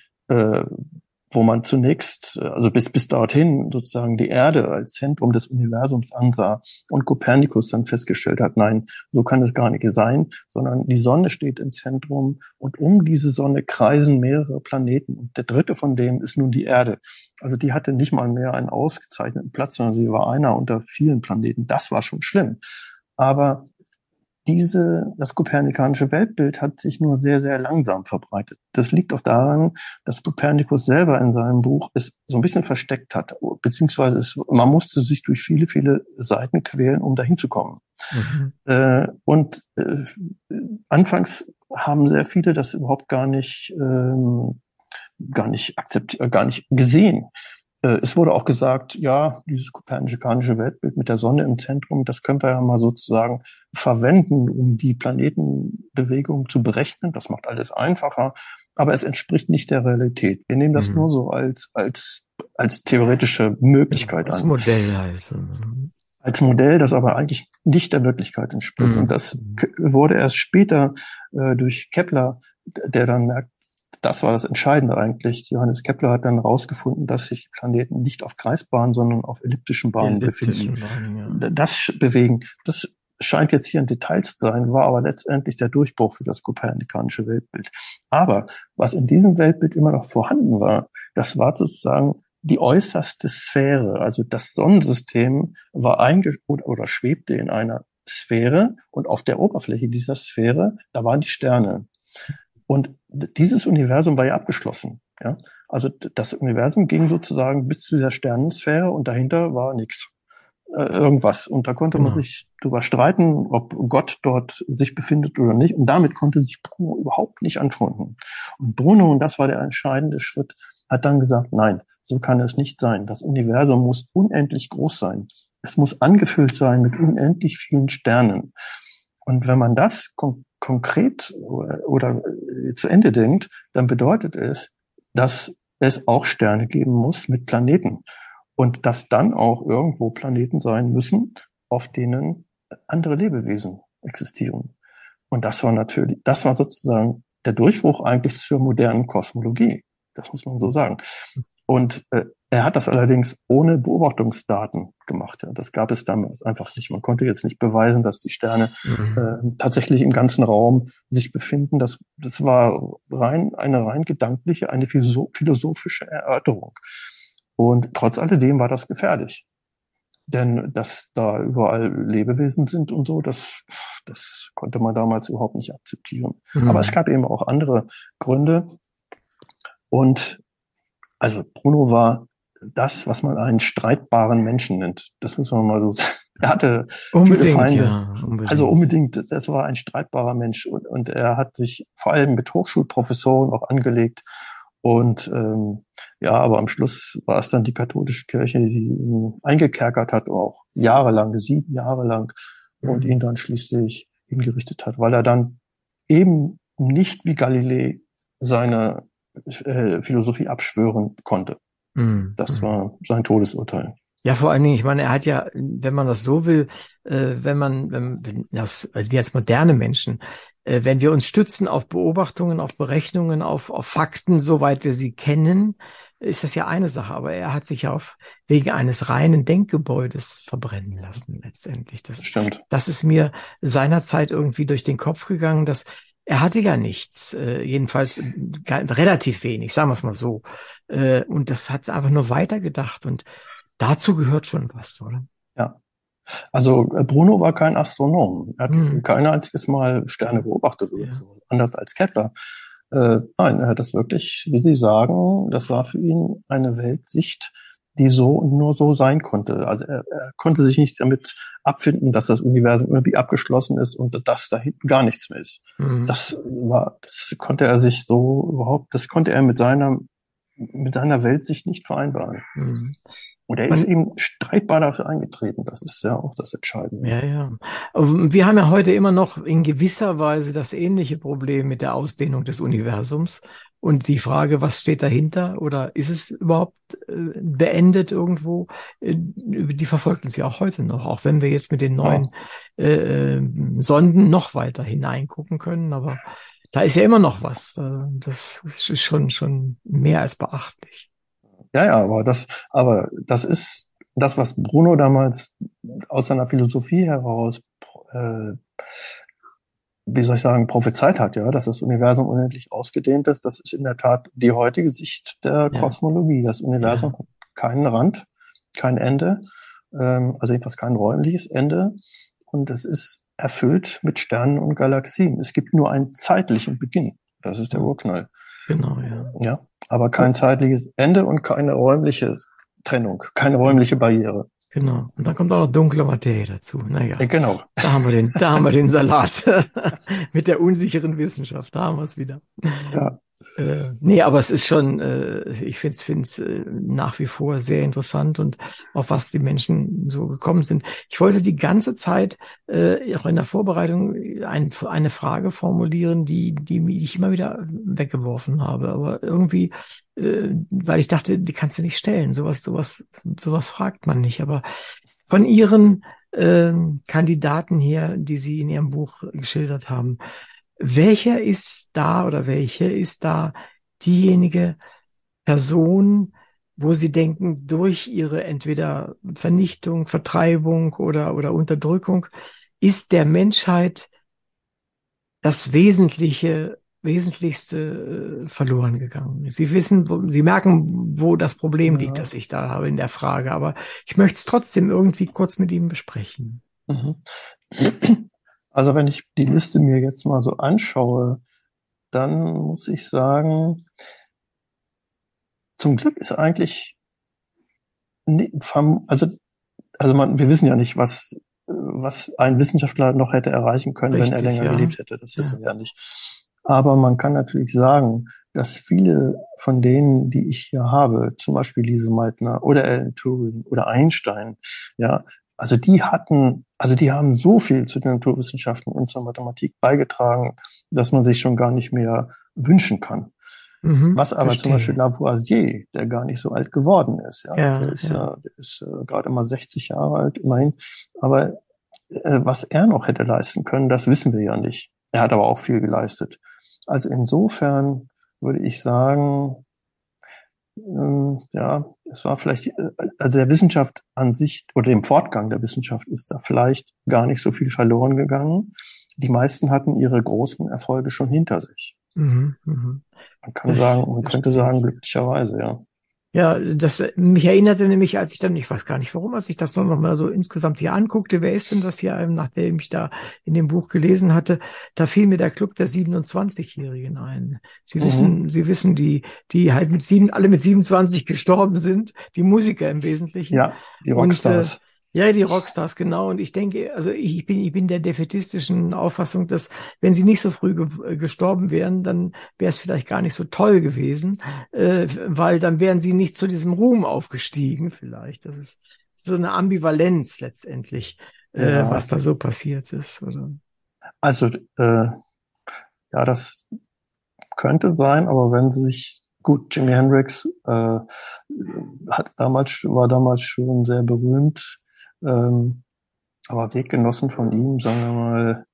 wo man zunächst, also bis, bis dorthin sozusagen die Erde als Zentrum des Universums ansah und Kopernikus dann festgestellt hat, nein, so kann es gar nicht sein, sondern die Sonne steht im Zentrum und um diese Sonne kreisen mehrere Planeten und der dritte von denen ist nun die Erde. Also die hatte nicht mal mehr einen ausgezeichneten Platz, sondern sie war einer unter vielen Planeten. Das war schon schlimm. Aber diese, das kopernikanische Weltbild hat sich nur sehr, sehr langsam verbreitet. Das liegt auch daran, dass Kopernikus selber in seinem Buch es so ein bisschen versteckt hat, beziehungsweise es, man musste sich durch viele, viele Seiten quälen, um dahin zu kommen. Mhm. Äh, und äh, anfangs haben sehr viele das überhaupt gar nicht, ähm, gar nicht akzeptiert, gar nicht gesehen. Äh, es wurde auch gesagt, ja, dieses kopernikanische Weltbild mit der Sonne im Zentrum, das können wir ja mal sozusagen verwenden, um die Planetenbewegung zu berechnen. Das macht alles einfacher, aber es entspricht nicht der Realität. Wir nehmen das mhm. nur so als, als, als theoretische Möglichkeit als an. Als Modell also. Als Modell, das aber eigentlich nicht der Wirklichkeit entspricht. Mhm. Und das wurde erst später äh, durch Kepler, der dann merkt, das war das Entscheidende eigentlich. Johannes Kepler hat dann herausgefunden, dass sich Planeten nicht auf Kreisbahnen, sondern auf elliptischen Bahnen elliptischen befinden. Bahnen, ja. Das bewegen, das scheint jetzt hier ein Detail zu sein, war aber letztendlich der Durchbruch für das kopernikanische Weltbild. Aber was in diesem Weltbild immer noch vorhanden war, das war sozusagen die äußerste Sphäre. Also das Sonnensystem war einge oder, oder schwebte in einer Sphäre und auf der Oberfläche dieser Sphäre, da waren die Sterne. Und dieses Universum war ja abgeschlossen. Ja? Also das Universum ging sozusagen bis zu dieser Sternensphäre und dahinter war nichts. Äh, irgendwas. Und da konnte man sich darüber streiten, ob Gott dort sich befindet oder nicht. Und damit konnte sich Bruno überhaupt nicht anfreunden. Und Bruno, und das war der entscheidende Schritt, hat dann gesagt, nein, so kann es nicht sein. Das Universum muss unendlich groß sein. Es muss angefüllt sein mit unendlich vielen Sternen. Und wenn man das konkret oder, zu Ende denkt, dann bedeutet es, dass es auch Sterne geben muss mit Planeten. Und dass dann auch irgendwo Planeten sein müssen, auf denen andere Lebewesen existieren. Und das war natürlich, das war sozusagen der Durchbruch eigentlich zur modernen Kosmologie. Das muss man so sagen. Und äh, er hat das allerdings ohne Beobachtungsdaten gemacht. Ja. Das gab es damals einfach nicht. Man konnte jetzt nicht beweisen, dass die Sterne mhm. äh, tatsächlich im ganzen Raum sich befinden. Das, das war rein eine rein gedankliche, eine philosophische Erörterung. Und trotz alledem war das gefährlich. Denn dass da überall Lebewesen sind und so, das, das konnte man damals überhaupt nicht akzeptieren. Mhm. Aber es gab eben auch andere Gründe. Und also Bruno war das, was man einen streitbaren Menschen nennt. Das muss man mal so er hatte unbedingt, viele Feinde. Ja, unbedingt. Also unbedingt, das war ein streitbarer Mensch und, und er hat sich vor allem mit Hochschulprofessoren auch angelegt. Und ähm, ja, aber am Schluss war es dann die katholische Kirche, die ihn eingekerkert hat, auch jahrelang, sieben Jahre lang, und Mhm. ihn dann schließlich hingerichtet hat, weil er dann eben nicht wie Galilei seine äh, Philosophie abschwören konnte. Mhm. Das Mhm. war sein Todesurteil. Ja, vor allen Dingen, ich meine, er hat ja, wenn man das so will, äh, wenn man, wenn, wenn das, also wir als moderne Menschen, äh, wenn wir uns stützen auf Beobachtungen, auf Berechnungen, auf, auf Fakten, soweit wir sie kennen, ist das ja eine Sache. Aber er hat sich ja auf wegen eines reinen Denkgebäudes verbrennen lassen letztendlich. Das, Das stimmt. das ist mir seinerzeit irgendwie durch den Kopf gegangen, dass er hatte ja nichts, äh, jedenfalls äh, relativ wenig, sagen wir es mal so. Äh, und das hat einfach nur weitergedacht und dazu gehört schon was, oder? Also äh, Bruno war kein Astronom. Er hat Hm. kein einziges Mal Sterne beobachtet oder Ja. so. Anders als Kepler. Äh, nein, er hat das wirklich, wie Sie sagen, das war für ihn eine Weltsicht, die so und nur so sein konnte. Also er, er konnte sich nicht damit abfinden, dass das Universum irgendwie abgeschlossen ist und dass da hinten gar nichts mehr ist. Mhm. Das war, das konnte er sich so überhaupt, das konnte er mit seiner, mit seiner Weltsicht nicht vereinbaren. Mhm. Und er ist eben streitbar dafür eingetreten. Das ist ja auch das Entscheidende. Ja, ja. Wir haben ja heute immer noch in gewisser Weise das ähnliche Problem mit der Ausdehnung des Universums und die Frage, was steht dahinter oder ist es überhaupt äh, beendet irgendwo, äh, die verfolgt uns ja auch heute noch, auch wenn wir jetzt mit den neuen äh, äh, Sonden noch weiter hineingucken können, aber da ist ja immer noch was. Äh, Das ist schon, schon mehr als beachtlich. Ja, ja, aber das, aber das ist das, was Bruno damals aus seiner Philosophie heraus, äh, wie soll ich sagen, prophezeit hat, ja, dass das Universum unendlich ausgedehnt ist. Das ist in der Tat die heutige Sicht der Ja. Kosmologie. Das Universum Ja. hat keinen Rand, kein Ende, ähm, also jedenfalls kein räumliches Ende. Und es ist erfüllt mit Sternen und Galaxien. Es gibt nur einen zeitlichen Beginn. Das ist der Mhm. Urknall. Genau, ja. Ja, aber kein zeitliches Ende und keine räumliche Trennung, keine räumliche Barriere. Genau. Und dann kommt auch noch dunkle Materie dazu. Naja. Ja, genau. Da haben wir den, da haben wir den Salat mit der unsicheren Wissenschaft. Da haben wir es wieder. Ja. Äh, nee, aber es ist schon, äh, ich finde es äh, nach wie vor sehr interessant und auf was die Menschen so gekommen sind. Ich wollte die ganze Zeit äh, auch in der Vorbereitung ein, eine Frage formulieren, die, die ich immer wieder weggeworfen habe. Aber irgendwie, äh, weil ich dachte, die kannst du nicht stellen. Sowas, sowas, sowas fragt man nicht. Aber von Ihren ähm, Kandidaten hier, die Sie in Ihrem Buch geschildert haben, welcher ist da oder welche ist da diejenige Person, wo Sie denken, durch ihre entweder Vernichtung, Vertreibung oder, oder Unterdrückung ist der Menschheit das Wesentliche, Wesentlichste äh, verloren gegangen. Sie wissen, wo, Sie merken, wo das Problem liegt, Ja. das ich da habe in der Frage, aber ich möchte es trotzdem irgendwie kurz mit Ihnen besprechen. Mhm. Also wenn ich die Liste mir jetzt mal so anschaue, dann muss ich sagen, zum Glück ist eigentlich, also, also man, wir wissen ja nicht, was, was ein Wissenschaftler noch hätte erreichen können, wenn er Richtig, länger ja. gelebt hätte. Das wissen wir ja nicht. Aber man kann natürlich sagen, dass viele von denen, die ich hier habe, zum Beispiel Lise Meitner oder Alan Turing oder Einstein, ja, also die hatten, also die haben so viel zu den Naturwissenschaften und zur Mathematik beigetragen, dass man sich schon gar nicht mehr wünschen kann. Mhm, Was aber verstehe. zum Beispiel Lavoisier, der gar nicht so alt geworden ist, ja, Ja, der ist, ja. ja. der ist äh, gerade mal 60 Jahre alt, immerhin. Aber äh, was er noch hätte leisten können, das wissen wir ja nicht. Er hat aber auch viel geleistet. Also insofern würde ich sagen, ja, es war vielleicht, äh, also der Wissenschaft an sich oder dem Fortgang der Wissenschaft ist da vielleicht gar nicht so viel verloren gegangen. Die meisten hatten ihre großen Erfolge schon hinter sich. Mhm, mhm. Man kann Das sagen, man könnte sagen, glücklicherweise, ja. Ja, das äh, mich erinnerte nämlich, als ich dann, ich weiß gar nicht warum, als ich das noch mal so insgesamt hier anguckte, wer ist denn das hier, ähm, nachdem ich da in dem Buch gelesen hatte, da fiel mir der Club der 27-Jährigen ein. Sie Mhm. wissen, Sie wissen, die, die halt mit sieben, alle mit 27 gestorben sind, die Musiker im Wesentlichen. Ja, die Und, Rockstars. Ja, die Rockstars, genau. Und ich denke, also ich bin, ich bin der defetistischen Auffassung, dass wenn sie nicht so früh ge gestorben wären, dann wäre es vielleicht gar nicht so toll gewesen, äh, weil dann wären sie nicht zu diesem Ruhm aufgestiegen, vielleicht. Das ist so eine Ambivalenz letztendlich, äh, ja. was da so passiert ist. Oder? Also, äh, ja, das könnte sein, aber wenn sich gut, Jimi Hendrix äh, hat damals war damals schon sehr berühmt ähm, aber Weggenossen von ihm, sagen wir mal,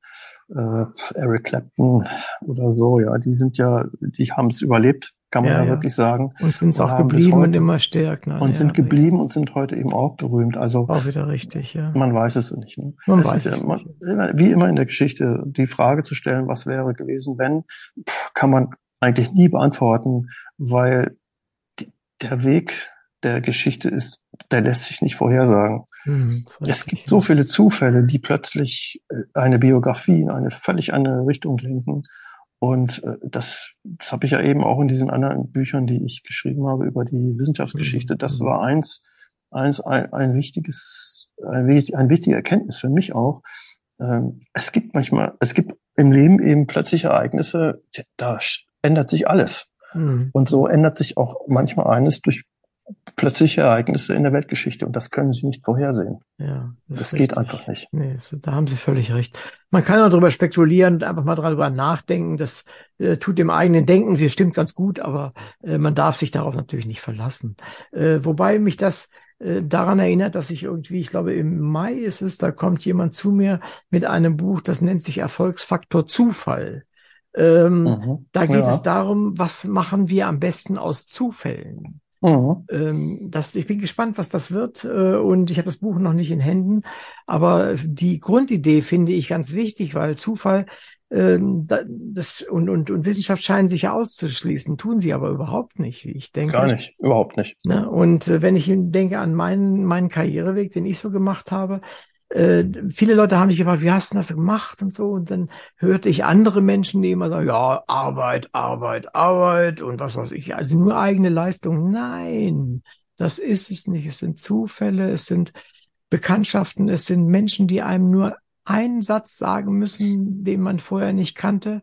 äh, Eric Clapton oder so, ja, die sind ja, die haben es überlebt, kann man ja, ja, wirklich sagen. Und sind es auch geblieben und immer stärker. Und sind geblieben und sind heute eben auch berühmt. Also auch wieder richtig, ja. Man weiß es nicht. Ne? Man es weiß es ja, man, nicht. Wie immer in der Geschichte, die Frage zu stellen, was wäre gewesen, wenn, kann man eigentlich nie beantworten, weil die, der Weg der Geschichte ist, der lässt sich nicht vorhersagen. Mhm, es gibt so viele Zufälle, die plötzlich äh, eine Biografie in eine völlig andere Richtung lenken. Und äh, das, das habe ich ja eben auch in diesen anderen Büchern, die ich geschrieben habe über die Wissenschaftsgeschichte. Das mhm. war eins, eins ein, ein wichtiges, ein, ein wichtiger Erkenntnis für mich auch. Ähm, es gibt manchmal, es gibt im Leben eben plötzliche Ereignisse, da ändert sich alles. Mhm. Und so ändert sich auch manchmal eines durch plötzliche Ereignisse in der Weltgeschichte und das können Sie nicht vorhersehen. Ja, das, das geht einfach nicht. Nee, da haben Sie völlig recht. Man kann auch darüber spekulieren und einfach mal darüber nachdenken. Das äh, tut dem eigenen Denken, wir stimmt ganz gut, aber äh, man darf sich darauf natürlich nicht verlassen. Äh, wobei mich das äh, daran erinnert, dass ich irgendwie, ich glaube, im Mai ist es, da kommt jemand zu mir mit einem Buch, das nennt sich Erfolgsfaktor Zufall. Ähm, mhm. Da geht ja. es darum, was machen wir am besten aus Zufällen? Mhm. Ähm, das, ich bin gespannt, was das wird. Äh, und ich habe das Buch noch nicht in Händen. Aber die Grundidee finde ich ganz wichtig, weil Zufall ähm, das, und, und, und Wissenschaft scheinen sich ja auszuschließen, tun sie aber überhaupt nicht, wie ich denke. Gar nicht, überhaupt nicht. Ne? Und äh, wenn ich denke an meinen, meinen Karriereweg, den ich so gemacht habe, äh, viele Leute haben mich gefragt, wie hast du das gemacht und so. Und dann hörte ich andere Menschen, die immer sagen, ja, Arbeit, Arbeit, Arbeit und was weiß ich. Also nur eigene Leistung. Nein, das ist es nicht. Es sind Zufälle, es sind Bekanntschaften, es sind Menschen, die einem nur einen Satz sagen müssen, den man vorher nicht kannte.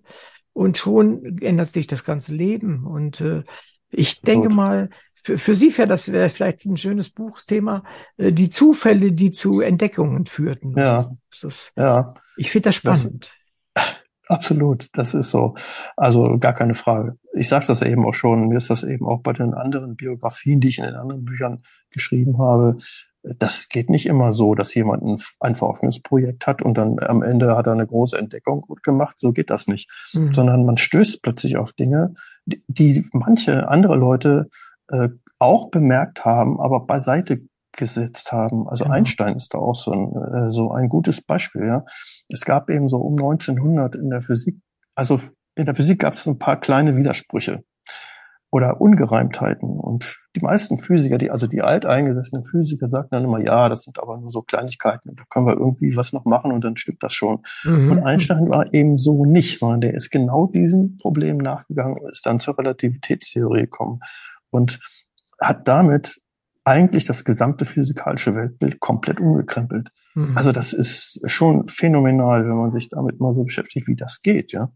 Und schon ändert sich das ganze Leben. Und äh, ich denke mal, für, für Sie wäre das wäre vielleicht ein schönes Buchthema, äh, die Zufälle, die zu Entdeckungen führten. Ja. Das, ja. Ich finde das spannend. Das, absolut, das ist so. Also gar keine Frage. Ich sage das eben auch schon, mir ist das eben auch bei den anderen Biografien, die ich in den anderen Büchern geschrieben habe, das geht nicht immer so, dass jemand ein, ein Forschungsprojekt hat und dann am Ende hat er eine große Entdeckung gut gemacht. So geht das nicht. Mhm. Sondern man stößt plötzlich auf Dinge, die, die manche andere Leute äh, auch bemerkt haben, aber beiseite gesetzt haben. Also genau. Einstein ist da auch so ein, äh, so ein gutes Beispiel. Ja, es gab eben so um 1900 in der Physik, also in der Physik gab es ein paar kleine Widersprüche oder Ungereimtheiten. Und die meisten Physiker, die, also die alteingesessenen Physiker, sagten dann immer, ja, das sind aber nur so Kleinigkeiten, da können wir irgendwie was noch machen und dann stimmt das schon. Mhm. Und Einstein war eben so nicht, sondern der ist genau diesen Problemen nachgegangen und ist dann zur Relativitätstheorie gekommen und hat damit eigentlich das gesamte physikalische Weltbild komplett umgekrempelt. Mhm. Also das ist schon phänomenal, wenn man sich damit mal so beschäftigt, wie das geht, ja.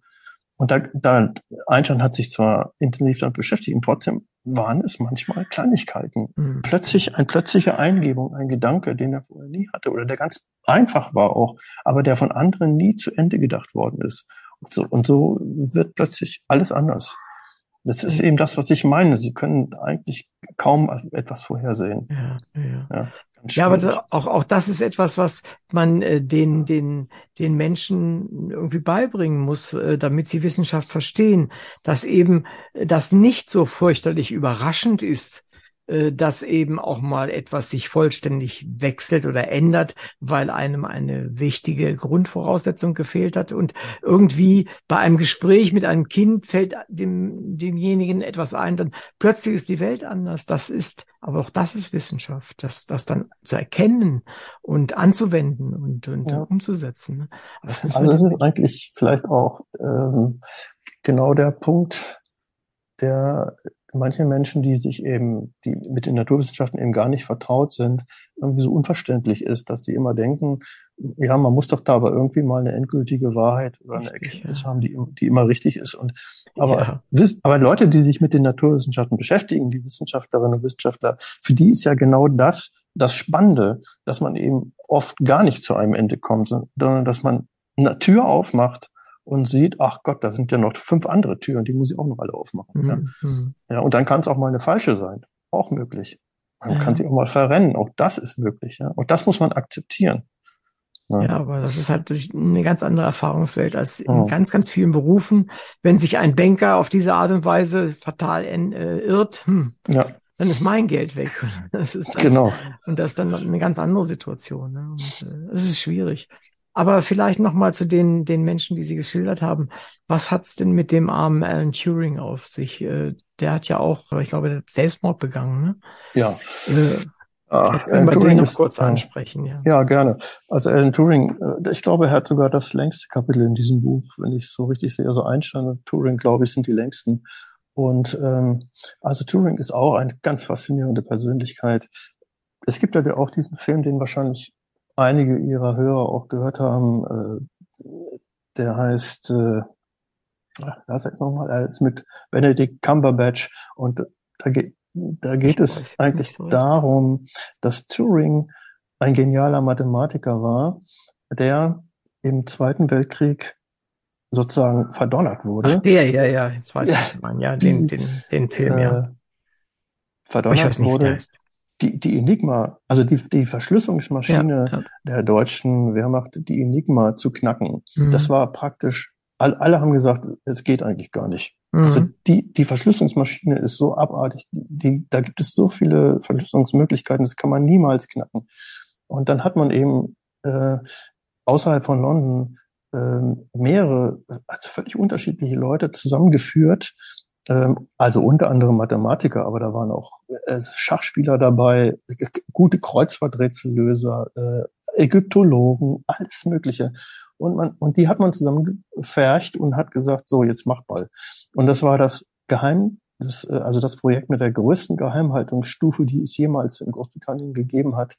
Und da, da Einstein hat sich zwar intensiv damit beschäftigt, und trotzdem waren es manchmal Kleinigkeiten. Mhm. Plötzlich, ein plötzlicher Eingebung, ein Gedanke, den er vorher nie hatte oder der ganz einfach war auch, aber der von anderen nie zu Ende gedacht worden ist. Und so, und so wird plötzlich alles anders. Das ist eben das, was ich meine. Sie können eigentlich kaum etwas vorhersehen. Ja, ja. ja, ja aber das, auch, auch das ist etwas, was man äh, den, den, den Menschen irgendwie beibringen muss, äh, damit sie Wissenschaft verstehen, dass eben äh, das nicht so fürchterlich überraschend ist, äh, dass eben auch mal etwas sich vollständig wechselt oder ändert, weil einem eine wichtige Grundvoraussetzung gefehlt hat. Und irgendwie bei einem Gespräch mit einem Kind fällt dem, demjenigen etwas ein, dann plötzlich ist die Welt anders. Das ist, aber auch das ist Wissenschaft, das, das dann zu erkennen und anzuwenden und, und ja. umzusetzen. Ne? Das also das ist eigentlich vielleicht auch ähm, genau der Punkt, der manche Menschen, die sich eben, die mit den Naturwissenschaften eben gar nicht vertraut sind, irgendwie so unverständlich ist, dass sie immer denken, ja, man muss doch da aber irgendwie mal eine endgültige Wahrheit oder eine richtig, Erkenntnis ja. haben, die, die immer richtig ist. Und aber, ja. aber Leute, die sich mit den Naturwissenschaften beschäftigen, die Wissenschaftlerinnen und Wissenschaftler, für die ist ja genau das das Spannende, dass man eben oft gar nicht zu einem Ende kommt, sondern dass man eine Tür aufmacht und sieht, ach Gott, da sind ja noch fünf andere Türen, die muss ich auch noch alle aufmachen. Mhm. Ja. ja, und dann kann es auch mal eine falsche sein. Auch möglich. Man ja. kann sich auch mal verrennen. Auch das ist möglich. Ja. Und das muss man akzeptieren. Ja. ja, aber das ist halt eine ganz andere Erfahrungswelt als in oh. ganz, ganz vielen Berufen. Wenn sich ein Banker auf diese Art und Weise fatal äh, irrt, hm, ja. dann ist mein Geld weg. Das ist das, genau. Und das ist dann eine ganz andere Situation. Ne? Und, äh, das ist schwierig. Aber vielleicht noch mal zu den, den Menschen, die Sie geschildert haben. Was hat's denn mit dem armen Alan Turing auf sich? Äh, der hat ja auch, ich glaube, der hat Selbstmord begangen. Ne? Ja. Äh, Ach, Alan wir Turing noch ist, kurz ansprechen. Ja. ja, gerne. Also Alan Turing, äh, ich glaube, er hat sogar das längste Kapitel in diesem Buch, wenn ich so richtig sehe. Also Einstein und Turing, glaube ich, sind die längsten. Und ähm, also Turing ist auch eine ganz faszinierende Persönlichkeit. Es gibt ja auch diesen Film, den wahrscheinlich einige ihrer Hörer auch gehört haben, äh, der heißt, äh, da sag ich nochmal, er ist mit Benedict Cumberbatch und da geht, da geht es eigentlich so. darum, dass Turing ein genialer Mathematiker war, der im Zweiten Weltkrieg sozusagen verdonnert wurde. Ach, der, ja, ja, jetzt weiß ich, ja, ja, den, den, den Film, ja. Äh, verdonnert wurde die, die Enigma, also die, die Verschlüsselungsmaschine ja, ja. der deutschen Wehrmacht, die Enigma zu knacken, mhm. das war praktisch, all, alle haben gesagt, es geht eigentlich gar nicht. Mhm. Also die, die Verschlüsselungsmaschine ist so abartig, die, da gibt es so viele Verschlüsselungsmöglichkeiten, das kann man niemals knacken. Und dann hat man eben äh, außerhalb von London äh, mehrere, also völlig unterschiedliche Leute zusammengeführt, also unter anderem Mathematiker, aber da waren auch äh, Schachspieler dabei, gute Kreuzworträtsellöser, äh, Ägyptologen, alles Mögliche. Und man, und die hat man zusammen gefercht und hat gesagt, so, jetzt mach mal. Und das war das Geheim, das, äh, also das Projekt mit der größten Geheimhaltungsstufe, die es jemals in Großbritannien gegeben hat.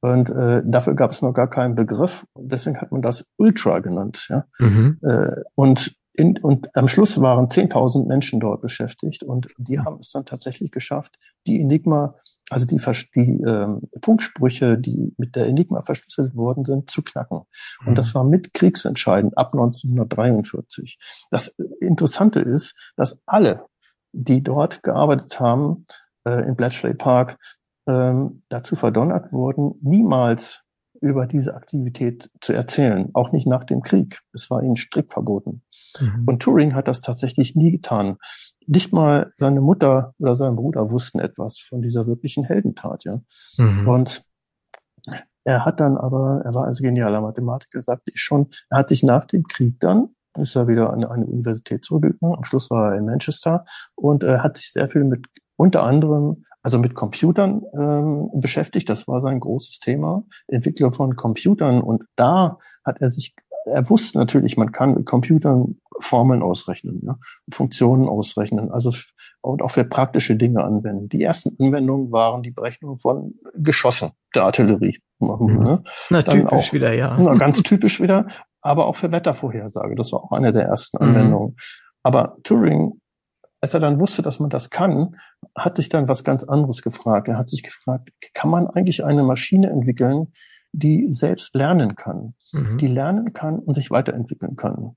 Und äh, dafür gab es noch gar keinen Begriff. Und deswegen hat man das Ultra genannt. Ja? Mhm. Äh, und in, und am Schluss waren 10.000 Menschen dort beschäftigt und die haben es dann tatsächlich geschafft, die Enigma, also die, die ähm, Funksprüche, die mit der Enigma verschlüsselt worden sind, zu knacken. Und das mhm. war mit kriegsentscheidend ab 1943. Das Interessante ist, dass alle, die dort gearbeitet haben, äh, in Bletchley Park, ähm, dazu verdonnert wurden, niemals über diese Aktivität zu erzählen, auch nicht nach dem Krieg. Es war ihnen strikt verboten. Mhm. Und Turing hat das tatsächlich nie getan. Nicht mal seine Mutter oder sein Bruder wussten etwas von dieser wirklichen Heldentat, ja. Mhm. Und er hat dann aber, er war also genialer Mathematiker, sagte ich schon, er hat sich nach dem Krieg dann, ist er wieder an eine Universität zurückgegangen, am Schluss war er in Manchester und äh, hat sich sehr viel mit unter anderem also mit Computern ähm, beschäftigt. Das war sein großes Thema, Entwicklung von Computern. Und da hat er sich, er wusste natürlich, man kann mit Computern Formeln ausrechnen, ja, Funktionen ausrechnen, also und auch für praktische Dinge anwenden. Die ersten Anwendungen waren die Berechnung von Geschossen der Artillerie. Mhm. Ne? Na, Dann typisch auch, wieder, ja. Na, ganz typisch wieder, aber auch für Wettervorhersage. Das war auch eine der ersten mhm. Anwendungen. Mhm. Aber Turing als er dann wusste, dass man das kann, hat sich dann was ganz anderes gefragt. Er hat sich gefragt, kann man eigentlich eine Maschine entwickeln, die selbst lernen kann, mhm. die lernen kann und sich weiterentwickeln kann.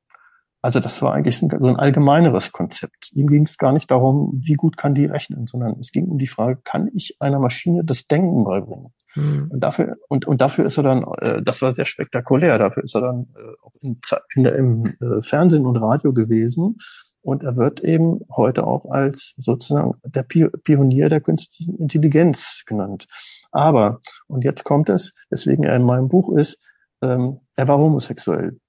Also das war eigentlich so ein allgemeineres Konzept. Ihm ging es gar nicht darum, wie gut kann die rechnen, sondern es ging um die Frage, kann ich einer Maschine das Denken beibringen? Mhm. Und dafür und, und dafür ist er dann, äh, das war sehr spektakulär. Dafür ist er dann äh, auch in, in der, im äh, Fernsehen und Radio gewesen und er wird eben heute auch als sozusagen der Pionier der künstlichen Intelligenz genannt. Aber, und jetzt kommt es, weswegen er in meinem Buch ist, ähm, er war homosexuell.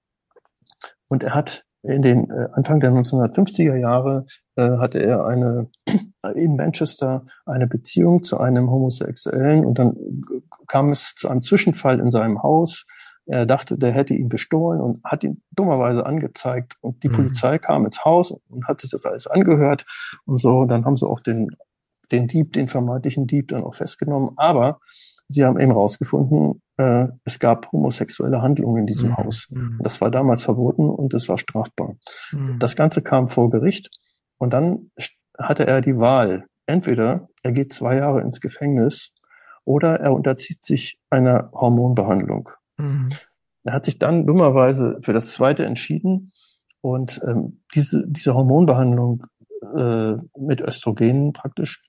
Und er hat in den äh, Anfang der 1950er Jahre äh, hatte er eine in Manchester eine Beziehung zu einem Homosexuellen und dann kam es zu einem Zwischenfall in seinem Haus Er dachte, der hätte ihn bestohlen und hat ihn dummerweise angezeigt. Und die Mhm. Polizei kam ins Haus und hat sich das alles angehört und so. Dann haben sie auch den, den Dieb, den vermeintlichen Dieb dann auch festgenommen. Aber sie haben eben rausgefunden, äh, es gab homosexuelle Handlungen in diesem Mhm. Haus. Mhm. Das war damals verboten und es war strafbar. Mhm. Das Ganze kam vor Gericht und dann hatte er die Wahl. Entweder er geht zwei Jahre ins Gefängnis oder er unterzieht sich einer Hormonbehandlung. Mhm. Er hat sich dann dummerweise für das zweite entschieden und ähm, diese, diese Hormonbehandlung äh, mit Östrogenen praktisch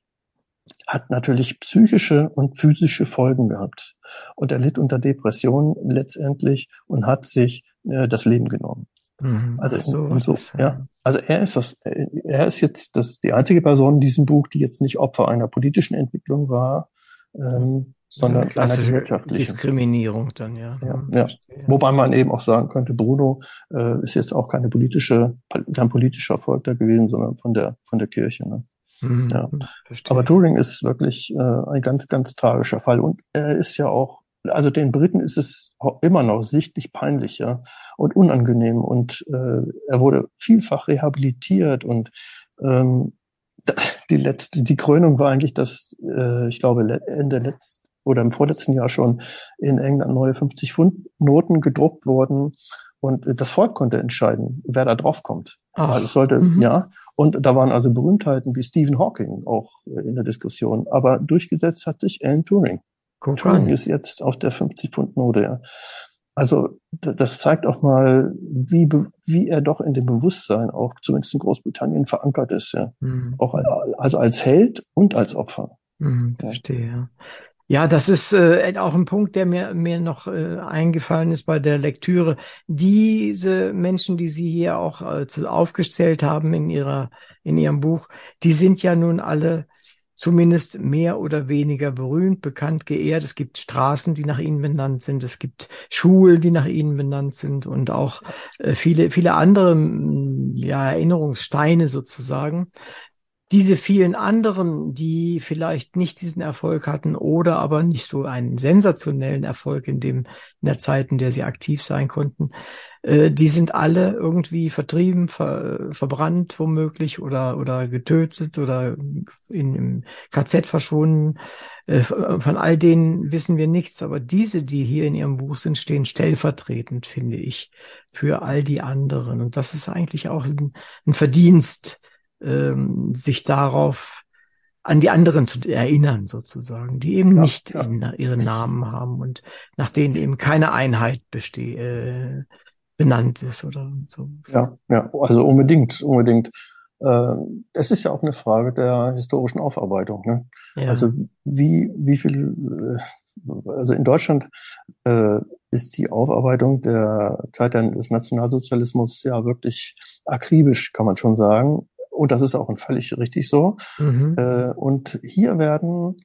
hat natürlich psychische und physische Folgen gehabt. Und er litt unter Depressionen letztendlich und hat sich äh, das Leben genommen. Mhm. Also, so, und so, ja. Also er ist das, er ist jetzt das, die einzige Person in diesem Buch, die jetzt nicht Opfer einer politischen Entwicklung war, ähm, sondern klassische gesellschaftlichen. Diskriminierung dann, ja. Ja, Mhm, ja. Wobei man eben auch sagen könnte, Bruno äh, ist jetzt auch keine politische, kein politisch Verfolgter gewesen, sondern von der von der Kirche. Ne? Mhm, ja. verstehe. Aber Turing ist wirklich äh, ein ganz, ganz tragischer Fall. Und er ist ja auch, also den Briten ist es immer noch sichtlich peinlich, ja, und unangenehm. Und äh, er wurde vielfach rehabilitiert und ähm, die letzte, die Krönung war eigentlich, dass äh, ich glaube Ende letzt oder im vorletzten Jahr schon in England neue 50 Pfund Noten gedruckt wurden und äh, das Volk konnte entscheiden, wer da drauf kommt. Also es sollte, mhm. ja. Und da waren also Berühmtheiten wie Stephen Hawking auch äh, in der Diskussion. Aber durchgesetzt hat sich Alan Turing. Guck Turing an. ist jetzt auf der 50-Pfund-Note, ja. Also das zeigt auch mal, wie, wie er doch in dem Bewusstsein auch zumindest in Großbritannien verankert ist, ja. Mhm. Auch al- also als Held und als Opfer. Mhm, verstehe, ja. Ja, das ist äh, auch ein Punkt, der mir, mir noch äh, eingefallen ist bei der Lektüre. Diese Menschen, die Sie hier auch äh, zu, aufgestellt haben in Ihrer, in Ihrem Buch, die sind ja nun alle zumindest mehr oder weniger berühmt, bekannt, geehrt. Es gibt Straßen, die nach ihnen benannt sind. Es gibt Schulen, die nach ihnen benannt sind und auch äh, viele, viele andere ja, Erinnerungssteine sozusagen diese vielen anderen, die vielleicht nicht diesen Erfolg hatten oder aber nicht so einen sensationellen Erfolg in dem, in der Zeit, in der sie aktiv sein konnten, äh, die sind alle irgendwie vertrieben, ver, verbrannt womöglich oder, oder getötet oder in, im KZ verschwunden. Äh, von all denen wissen wir nichts, aber diese, die hier in ihrem Buch sind, stehen stellvertretend, finde ich, für all die anderen. Und das ist eigentlich auch ein, ein Verdienst, ähm, sich darauf an die anderen zu erinnern, sozusagen, die eben Ja, nicht ja. in, ihren Namen haben und nach denen eben keine Einheit besteht, äh, benannt ist oder so. Ja, ja, also unbedingt, unbedingt. Äh, Es ist ja auch eine Frage der historischen Aufarbeitung. Ne? Ja. Also wie, wie viel, äh, also in Deutschland äh, ist die Aufarbeitung der Zeit des Nationalsozialismus ja wirklich akribisch, kann man schon sagen. Und das ist auch völlig richtig so. mhm. Äh, Und hier werden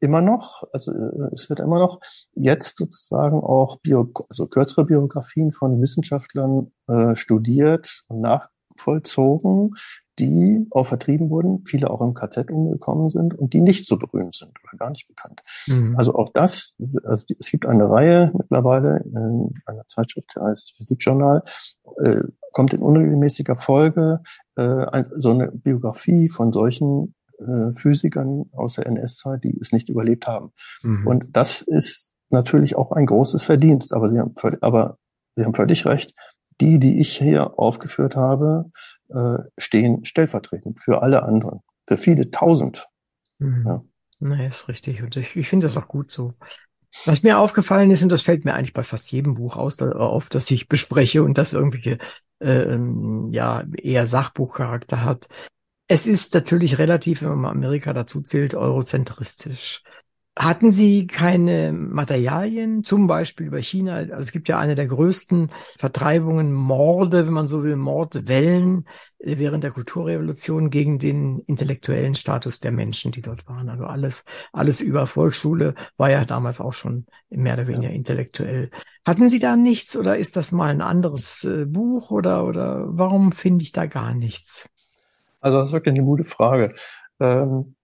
immer noch, also äh, es wird immer noch jetzt sozusagen auch Bio, also kürzere Biografien von Wissenschaftlern äh, studiert und nachvollzogen, die auch vertrieben wurden, viele auch im KZ umgekommen sind und die nicht so berühmt sind oder gar nicht bekannt. Mhm. Also auch das, also es gibt eine Reihe mittlerweile in einer Zeitschrift, die heißt Physikjournal, äh, kommt in unregelmäßiger Folge äh, so eine Biografie von solchen äh, Physikern aus der NS-Zeit, die es nicht überlebt haben. Mhm. Und das ist natürlich auch ein großes Verdienst. Aber Sie haben aber Sie haben völlig recht. Die, die ich hier aufgeführt habe, äh, stehen stellvertretend für alle anderen, für viele Tausend. Mhm. Ja. Nee, ist richtig. Und ich, ich finde das auch gut so. Was mir aufgefallen ist, und das fällt mir eigentlich bei fast jedem Buch aus, da, auf, das ich bespreche und das irgendwelche ähm, ja eher Sachbuchcharakter hat. Es ist natürlich relativ, wenn man mal Amerika dazu zählt, eurozentristisch. Hatten Sie keine Materialien, zum Beispiel über China? Also es gibt ja eine der größten Vertreibungen, Morde, wenn man so will, Mordwellen äh, während der Kulturrevolution gegen den intellektuellen Status der Menschen, die dort waren. Also alles, alles über Volksschule war ja damals auch schon mehr oder weniger intellektuell. Hatten Sie da nichts oder ist das mal ein anderes äh, Buch oder, oder warum finde ich da gar nichts? Also das ist wirklich eine gute Frage. Ähm,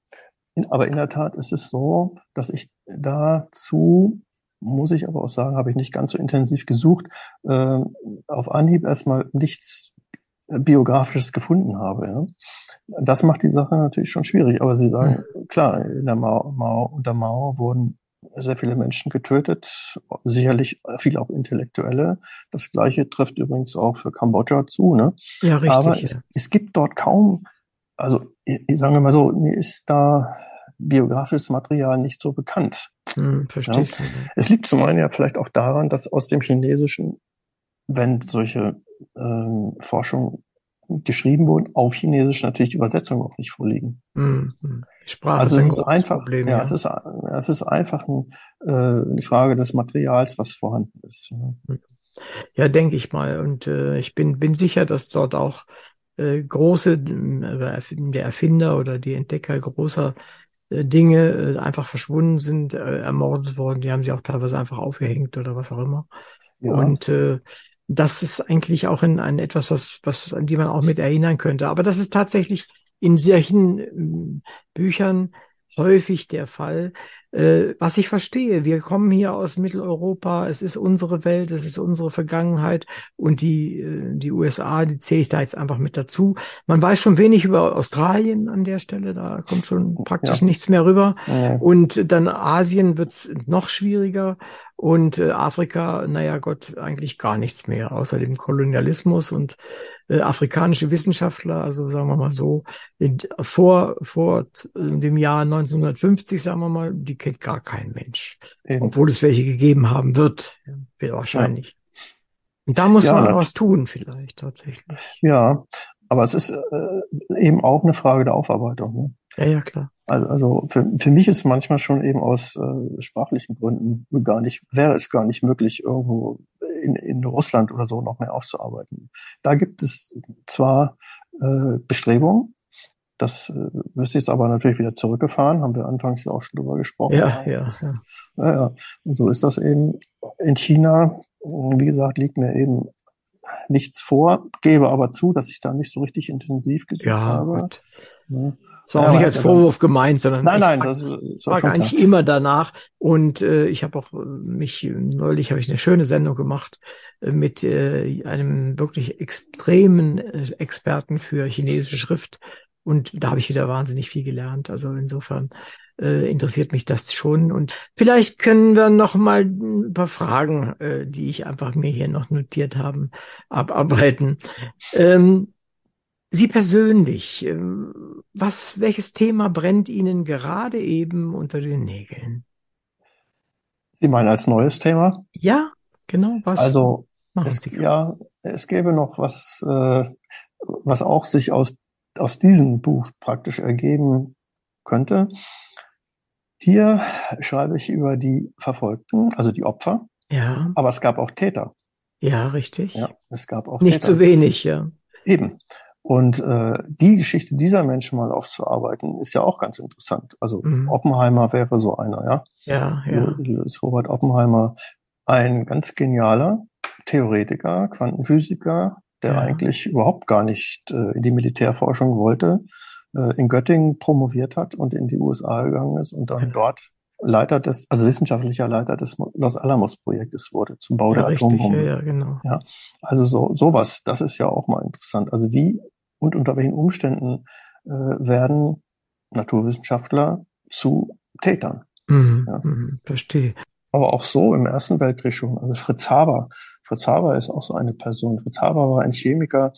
aber in der Tat ist es so, dass ich dazu muss ich aber auch sagen, habe ich nicht ganz so intensiv gesucht, äh, auf Anhieb erstmal nichts Biografisches gefunden habe. Ja. Das macht die Sache natürlich schon schwierig. Aber Sie sagen, mhm. klar, in der Mao, Mao, unter Mao wurden sehr viele Menschen getötet, sicherlich viele auch Intellektuelle. Das Gleiche trifft übrigens auch für Kambodscha zu. Ne? Ja, richtig. Aber ja. Es, es gibt dort kaum, also ich sage mal so, mir ist da biografisches Material nicht so bekannt. Hm, verstehe. Ja. Es liegt zum einen ja vielleicht auch daran, dass aus dem Chinesischen, wenn solche ähm, Forschungen geschrieben wurden, auf Chinesisch natürlich die Übersetzungen auch nicht vorliegen. Hm, hm. Sprache also ist es ist einfach, Problem, ja, ja, Es, ist, es ist einfach ein, äh, eine Frage des Materials, was vorhanden ist. Ja, ja denke ich mal. Und äh, ich bin, bin sicher, dass dort auch äh, große, äh, der Erfinder oder die Entdecker großer Dinge äh, einfach verschwunden sind, äh, ermordet worden. Die haben sie auch teilweise einfach aufgehängt oder was auch immer. Ja. Und äh, das ist eigentlich auch in, ein etwas, was, was, an die man auch mit erinnern könnte. Aber das ist tatsächlich in solchen ähm, Büchern häufig der Fall. Äh, was ich verstehe, wir kommen hier aus Mitteleuropa, es ist unsere Welt, es ist unsere Vergangenheit und die, äh, die USA, die zähle ich da jetzt einfach mit dazu. Man weiß schon wenig über Australien an der Stelle, da kommt schon praktisch ja. nichts mehr rüber. Ja. Und dann Asien wird's noch schwieriger und äh, Afrika, naja Gott, eigentlich gar nichts mehr, außer dem Kolonialismus und äh, afrikanische Wissenschaftler, also sagen wir mal so, in, vor, vor dem Jahr 1950, sagen wir mal, die kennt gar kein Mensch. Eben. Obwohl es welche gegeben haben wird, ja, wahrscheinlich. Ja. Und da muss ja, man was tun vielleicht tatsächlich. Ja, aber es ist äh, eben auch eine Frage der Aufarbeitung. Ne? Ja, ja, klar. Also, also für, für mich ist manchmal schon eben aus äh, sprachlichen Gründen gar nicht, wäre es gar nicht möglich, irgendwo in, in Russland oder so noch mehr aufzuarbeiten. Da gibt es zwar äh, Bestrebungen, das äh, müsste jetzt aber natürlich wieder zurückgefahren, haben wir anfangs ja auch schon drüber gesprochen. Ja, ja, ja. ja, ja. Und so ist das eben in China. Wie gesagt, liegt mir eben nichts vor, gebe aber zu, dass ich da nicht so richtig intensiv gesucht ja, habe. Gut. Ja. Das war auch nicht als Vorwurf gemeint, sondern nein, nein, das, das frage eigentlich klar. immer danach. Und äh, ich habe auch äh, mich neulich habe ich eine schöne Sendung gemacht äh, mit äh, einem wirklich extremen äh, Experten für chinesische Schrift. Und da habe ich wieder wahnsinnig viel gelernt. Also insofern äh, interessiert mich das schon. Und vielleicht können wir noch mal ein paar Fragen, äh, die ich einfach mir hier noch notiert haben, abarbeiten. Ähm, Sie persönlich, ähm, was, welches Thema brennt Ihnen gerade eben unter den Nägeln? Sie meinen als neues Thema? Ja, genau. Was also, es, ja, es gäbe noch was, äh, was auch sich aus, aus diesem Buch praktisch ergeben könnte. Hier schreibe ich über die Verfolgten, also die Opfer. Ja. Aber es gab auch Täter. Ja, richtig. Ja, es gab auch Nicht Täter. zu wenig, ja. Eben. Und äh, die Geschichte dieser Menschen mal aufzuarbeiten, ist ja auch ganz interessant. Also mhm. Oppenheimer wäre so einer, ja. Ja, ja. Ist Robert Oppenheimer ein ganz genialer Theoretiker, Quantenphysiker, der ja. eigentlich überhaupt gar nicht äh, in die Militärforschung wollte, äh, in Göttingen promoviert hat und in die USA gegangen ist und dann ja. dort Leiter des, also wissenschaftlicher Leiter des Los Alamos Projektes wurde zum Bau ja, der Atombombe. Ja, ja, genau. Ja, also so sowas, das ist ja auch mal interessant. Also wie und unter welchen Umständen äh, werden Naturwissenschaftler zu Tätern? Mhm, ja. mhm, verstehe. Aber auch so im Ersten Weltkrieg schon. Also Fritz Haber. Fritz Haber ist auch so eine Person. Fritz Haber war ein Chemiker,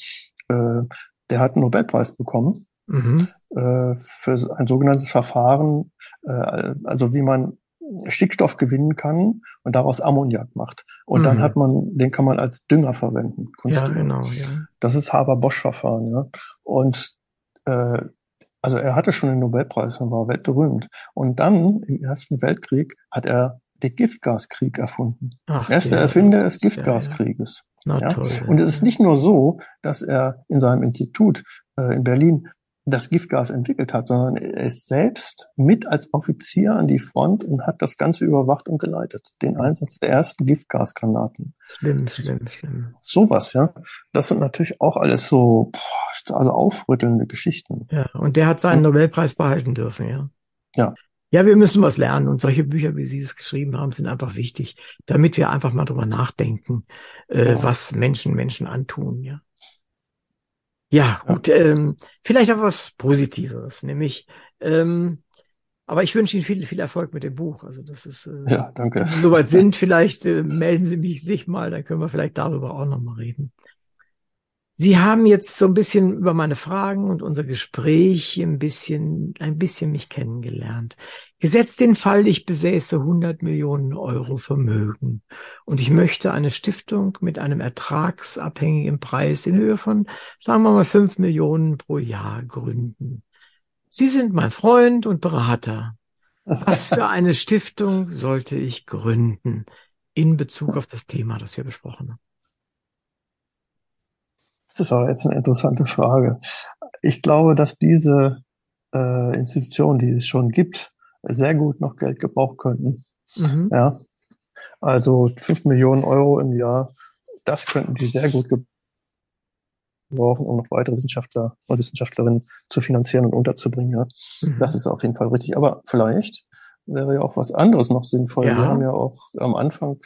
äh, der hat einen Nobelpreis bekommen mhm. äh, für ein sogenanntes Verfahren, äh, also wie man Stickstoff gewinnen kann und daraus Ammoniak macht. Und mhm. dann hat man, den kann man als Dünger verwenden. Ja, genau, ja. Das ist Haber-Bosch-Verfahren, ja. Und äh, also er hatte schon den Nobelpreis und war weltberühmt. Und dann im Ersten Weltkrieg hat er den Giftgaskrieg erfunden. Ach, er ist der Erfinder des Giftgaskrieges. Ja, ja. Toll, und es ist nicht nur so, dass er in seinem Institut äh, in Berlin das Giftgas entwickelt hat, sondern er ist selbst mit als Offizier an die Front und hat das Ganze überwacht und geleitet. Den Einsatz der ersten Giftgasgranaten. Schlimm, schlimm, schlimm. Sowas, ja. Das sind natürlich auch alles so, also aufrüttelnde Geschichten. Ja, und der hat seinen Nobelpreis behalten dürfen, ja. Ja. Ja, wir müssen was lernen und solche Bücher, wie Sie es geschrieben haben, sind einfach wichtig, damit wir einfach mal drüber nachdenken, äh, ja. was Menschen Menschen antun, ja. Ja, gut, ja. Ähm, vielleicht auch was Positiveres, nämlich, ähm, aber ich wünsche Ihnen viel, viel Erfolg mit dem Buch. Also das ist, äh, ja, danke. Wenn Sie soweit sind, vielleicht äh, melden Sie mich sich mal, dann können wir vielleicht darüber auch nochmal reden. Sie haben jetzt so ein bisschen über meine Fragen und unser Gespräch ein bisschen, ein bisschen mich kennengelernt. Gesetzt den Fall, ich besäße 100 Millionen Euro Vermögen und ich möchte eine Stiftung mit einem ertragsabhängigen Preis in Höhe von, sagen wir mal, 5 Millionen pro Jahr gründen. Sie sind mein Freund und Berater. Was für eine Stiftung sollte ich gründen in Bezug auf das Thema, das wir besprochen haben? Das ist aber jetzt eine interessante Frage. Ich glaube, dass diese äh, Institutionen, die es schon gibt, sehr gut noch Geld gebrauchen könnten. Mhm. Ja. Also fünf Millionen Euro im Jahr, das könnten die sehr gut gebrauchen, um noch weitere Wissenschaftler und Wissenschaftlerinnen zu finanzieren und unterzubringen. Ja. Mhm. Das ist auf jeden Fall richtig. Aber vielleicht wäre ja auch was anderes noch sinnvoll. Ja. Wir haben ja auch am Anfang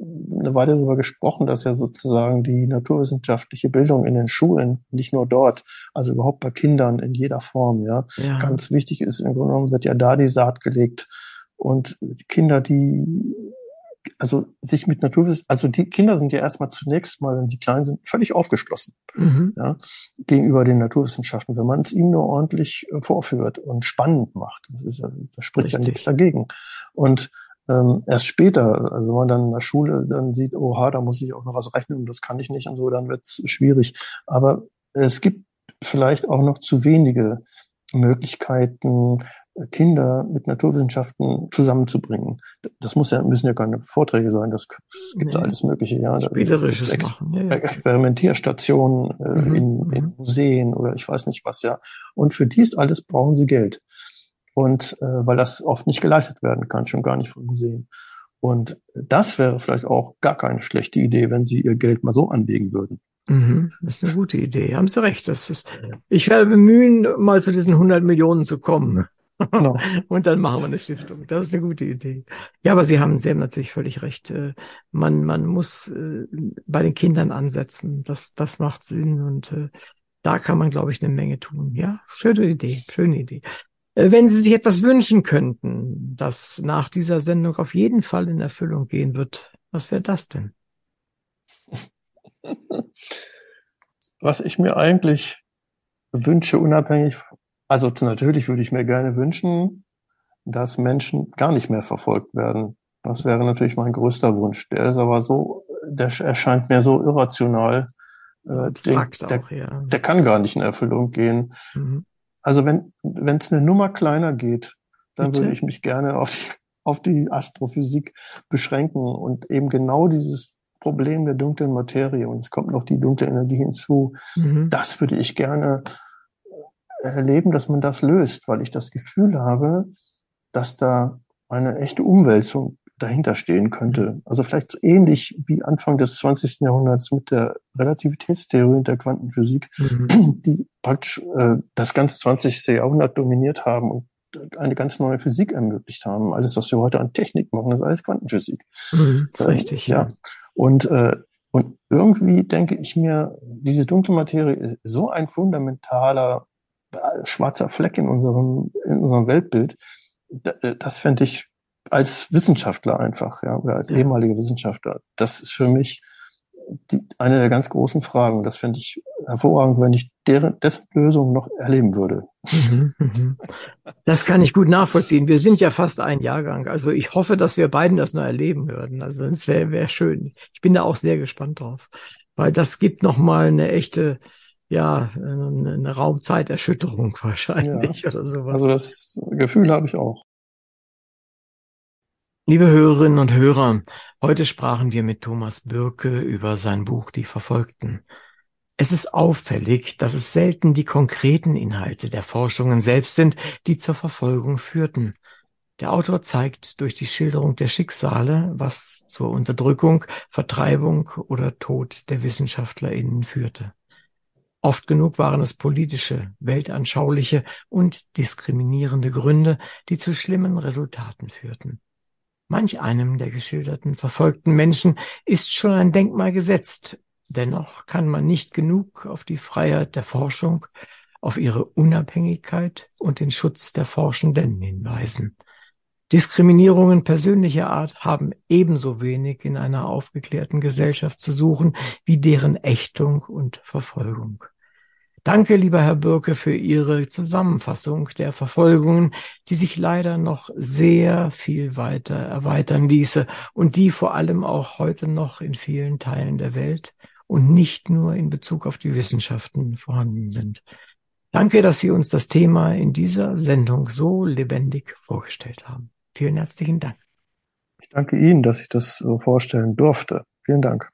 eine Weile darüber gesprochen, dass ja sozusagen die naturwissenschaftliche Bildung in den Schulen, nicht nur dort, also überhaupt bei Kindern in jeder Form, ja, ja. ganz wichtig ist. Im Grunde genommen wird ja da die Saat gelegt. Und Kinder, die also sich mit Naturwissenschaften, also die Kinder sind ja erstmal zunächst mal, wenn sie klein sind, völlig aufgeschlossen mhm. ja, gegenüber den Naturwissenschaften, wenn man es ihnen nur ordentlich äh, vorführt und spannend macht. Das, ist, das spricht Richtig. ja nichts dagegen. Und ähm, erst später, also wenn man dann in der Schule dann sieht, oha, da muss ich auch noch was rechnen und das kann ich nicht und so, dann wird's schwierig. Aber es gibt vielleicht auch noch zu wenige Möglichkeiten, Kinder mit Naturwissenschaften zusammenzubringen. Das muss ja, müssen ja keine Vorträge sein, das, gibt nee. alles Mögliche, ja. Spielerisches Ex machen. Ja. Experimentierstationen äh, mhm. in, in mhm. Museen oder ich weiß nicht was, ja. Und für dies alles brauchen sie Geld und äh, weil das oft nicht geleistet werden kann, schon gar nicht von Museen. Und das wäre vielleicht auch gar keine schlechte Idee, wenn Sie Ihr Geld mal so anlegen würden. Mhm, das ist eine gute Idee. Haben Sie recht. Das ist, ich werde bemühen, mal zu diesen 100 Millionen zu kommen. Genau. Und dann machen wir eine Stiftung. Das ist eine gute Idee. Ja, aber Sie haben, Sie haben natürlich völlig recht. Äh, man, man muss äh, bei den Kindern ansetzen. Das, das macht Sinn und äh, da kann man, glaube ich, eine Menge tun. Ja, schöne Idee, schöne Idee. Äh, wenn Sie sich etwas wünschen könnten, das nach dieser Sendung auf jeden Fall in Erfüllung gehen wird, was wäre das denn? Was ich mir eigentlich wünsche, unabhängig, also natürlich würde ich mir gerne wünschen, dass Menschen gar nicht mehr verfolgt werden. Das wäre natürlich mein größter Wunsch. Der ist aber so, der erscheint mir so irrational. Äh, den, der, auch, ja. der kann gar nicht in Erfüllung gehen. Mhm. Also wenn wenn es eine Nummer kleiner geht, dann Bitte? würde ich mich gerne auf die, auf die Astrophysik beschränken und eben genau dieses Problem der dunklen Materie und es kommt noch die dunkle Energie hinzu. Mhm. Das würde ich gerne erleben, dass man das löst, weil ich das Gefühl habe, dass da eine echte Umwälzung dahinter stehen könnte. Also vielleicht so ähnlich wie Anfang des 20. Jahrhunderts mit der Relativitätstheorie und der Quantenphysik, mhm. die praktisch äh, das ganze 20. Jahrhundert dominiert haben und eine ganz neue Physik ermöglicht haben. Alles, was wir heute an Technik machen, ist alles Quantenphysik. Mhm, äh, richtig, ja. ja. Und, äh, und irgendwie denke ich mir, diese dunkle Materie ist so ein fundamentaler äh, schwarzer Fleck in unserem, in unserem Weltbild. Äh, das fände ich als Wissenschaftler einfach, ja, oder als ehemaliger Wissenschaftler. Das ist für mich die, eine der ganz großen Fragen. Das fände ich hervorragend, wenn ich deren, dessen Lösung noch erleben würde. Mhm, mhm. Das kann ich gut nachvollziehen. Wir sind ja fast ein Jahrgang. Also ich hoffe, dass wir beiden das noch erleben würden. Also es wäre wär schön. Ich bin da auch sehr gespannt drauf, weil das gibt noch mal eine echte ja, eine Raumzeiterschütterung wahrscheinlich ja. oder sowas. Also das Gefühl habe ich auch. Liebe Hörerinnen und Hörer, heute sprachen wir mit Thomas Bürke über sein Buch Die Verfolgten. Es ist auffällig, dass es selten die konkreten Inhalte der Forschungen selbst sind, die zur Verfolgung führten. Der Autor zeigt durch die Schilderung der Schicksale, was zur Unterdrückung, Vertreibung oder Tod der WissenschaftlerInnen führte. Oft genug waren es politische, weltanschauliche und diskriminierende Gründe, die zu schlimmen Resultaten führten. Manch einem der geschilderten verfolgten Menschen ist schon ein Denkmal gesetzt, dennoch kann man nicht genug auf die Freiheit der Forschung, auf ihre Unabhängigkeit und den Schutz der Forschenden hinweisen. Diskriminierungen persönlicher Art haben ebenso wenig in einer aufgeklärten Gesellschaft zu suchen wie deren Ächtung und Verfolgung. Danke, lieber Herr Birke, für Ihre Zusammenfassung der Verfolgungen, die sich leider noch sehr viel weiter erweitern ließe und die vor allem auch heute noch in vielen Teilen der Welt und nicht nur in Bezug auf die Wissenschaften vorhanden sind. Danke, dass Sie uns das Thema in dieser Sendung so lebendig vorgestellt haben. Vielen herzlichen Dank. Ich danke Ihnen, dass ich das so vorstellen durfte. Vielen Dank.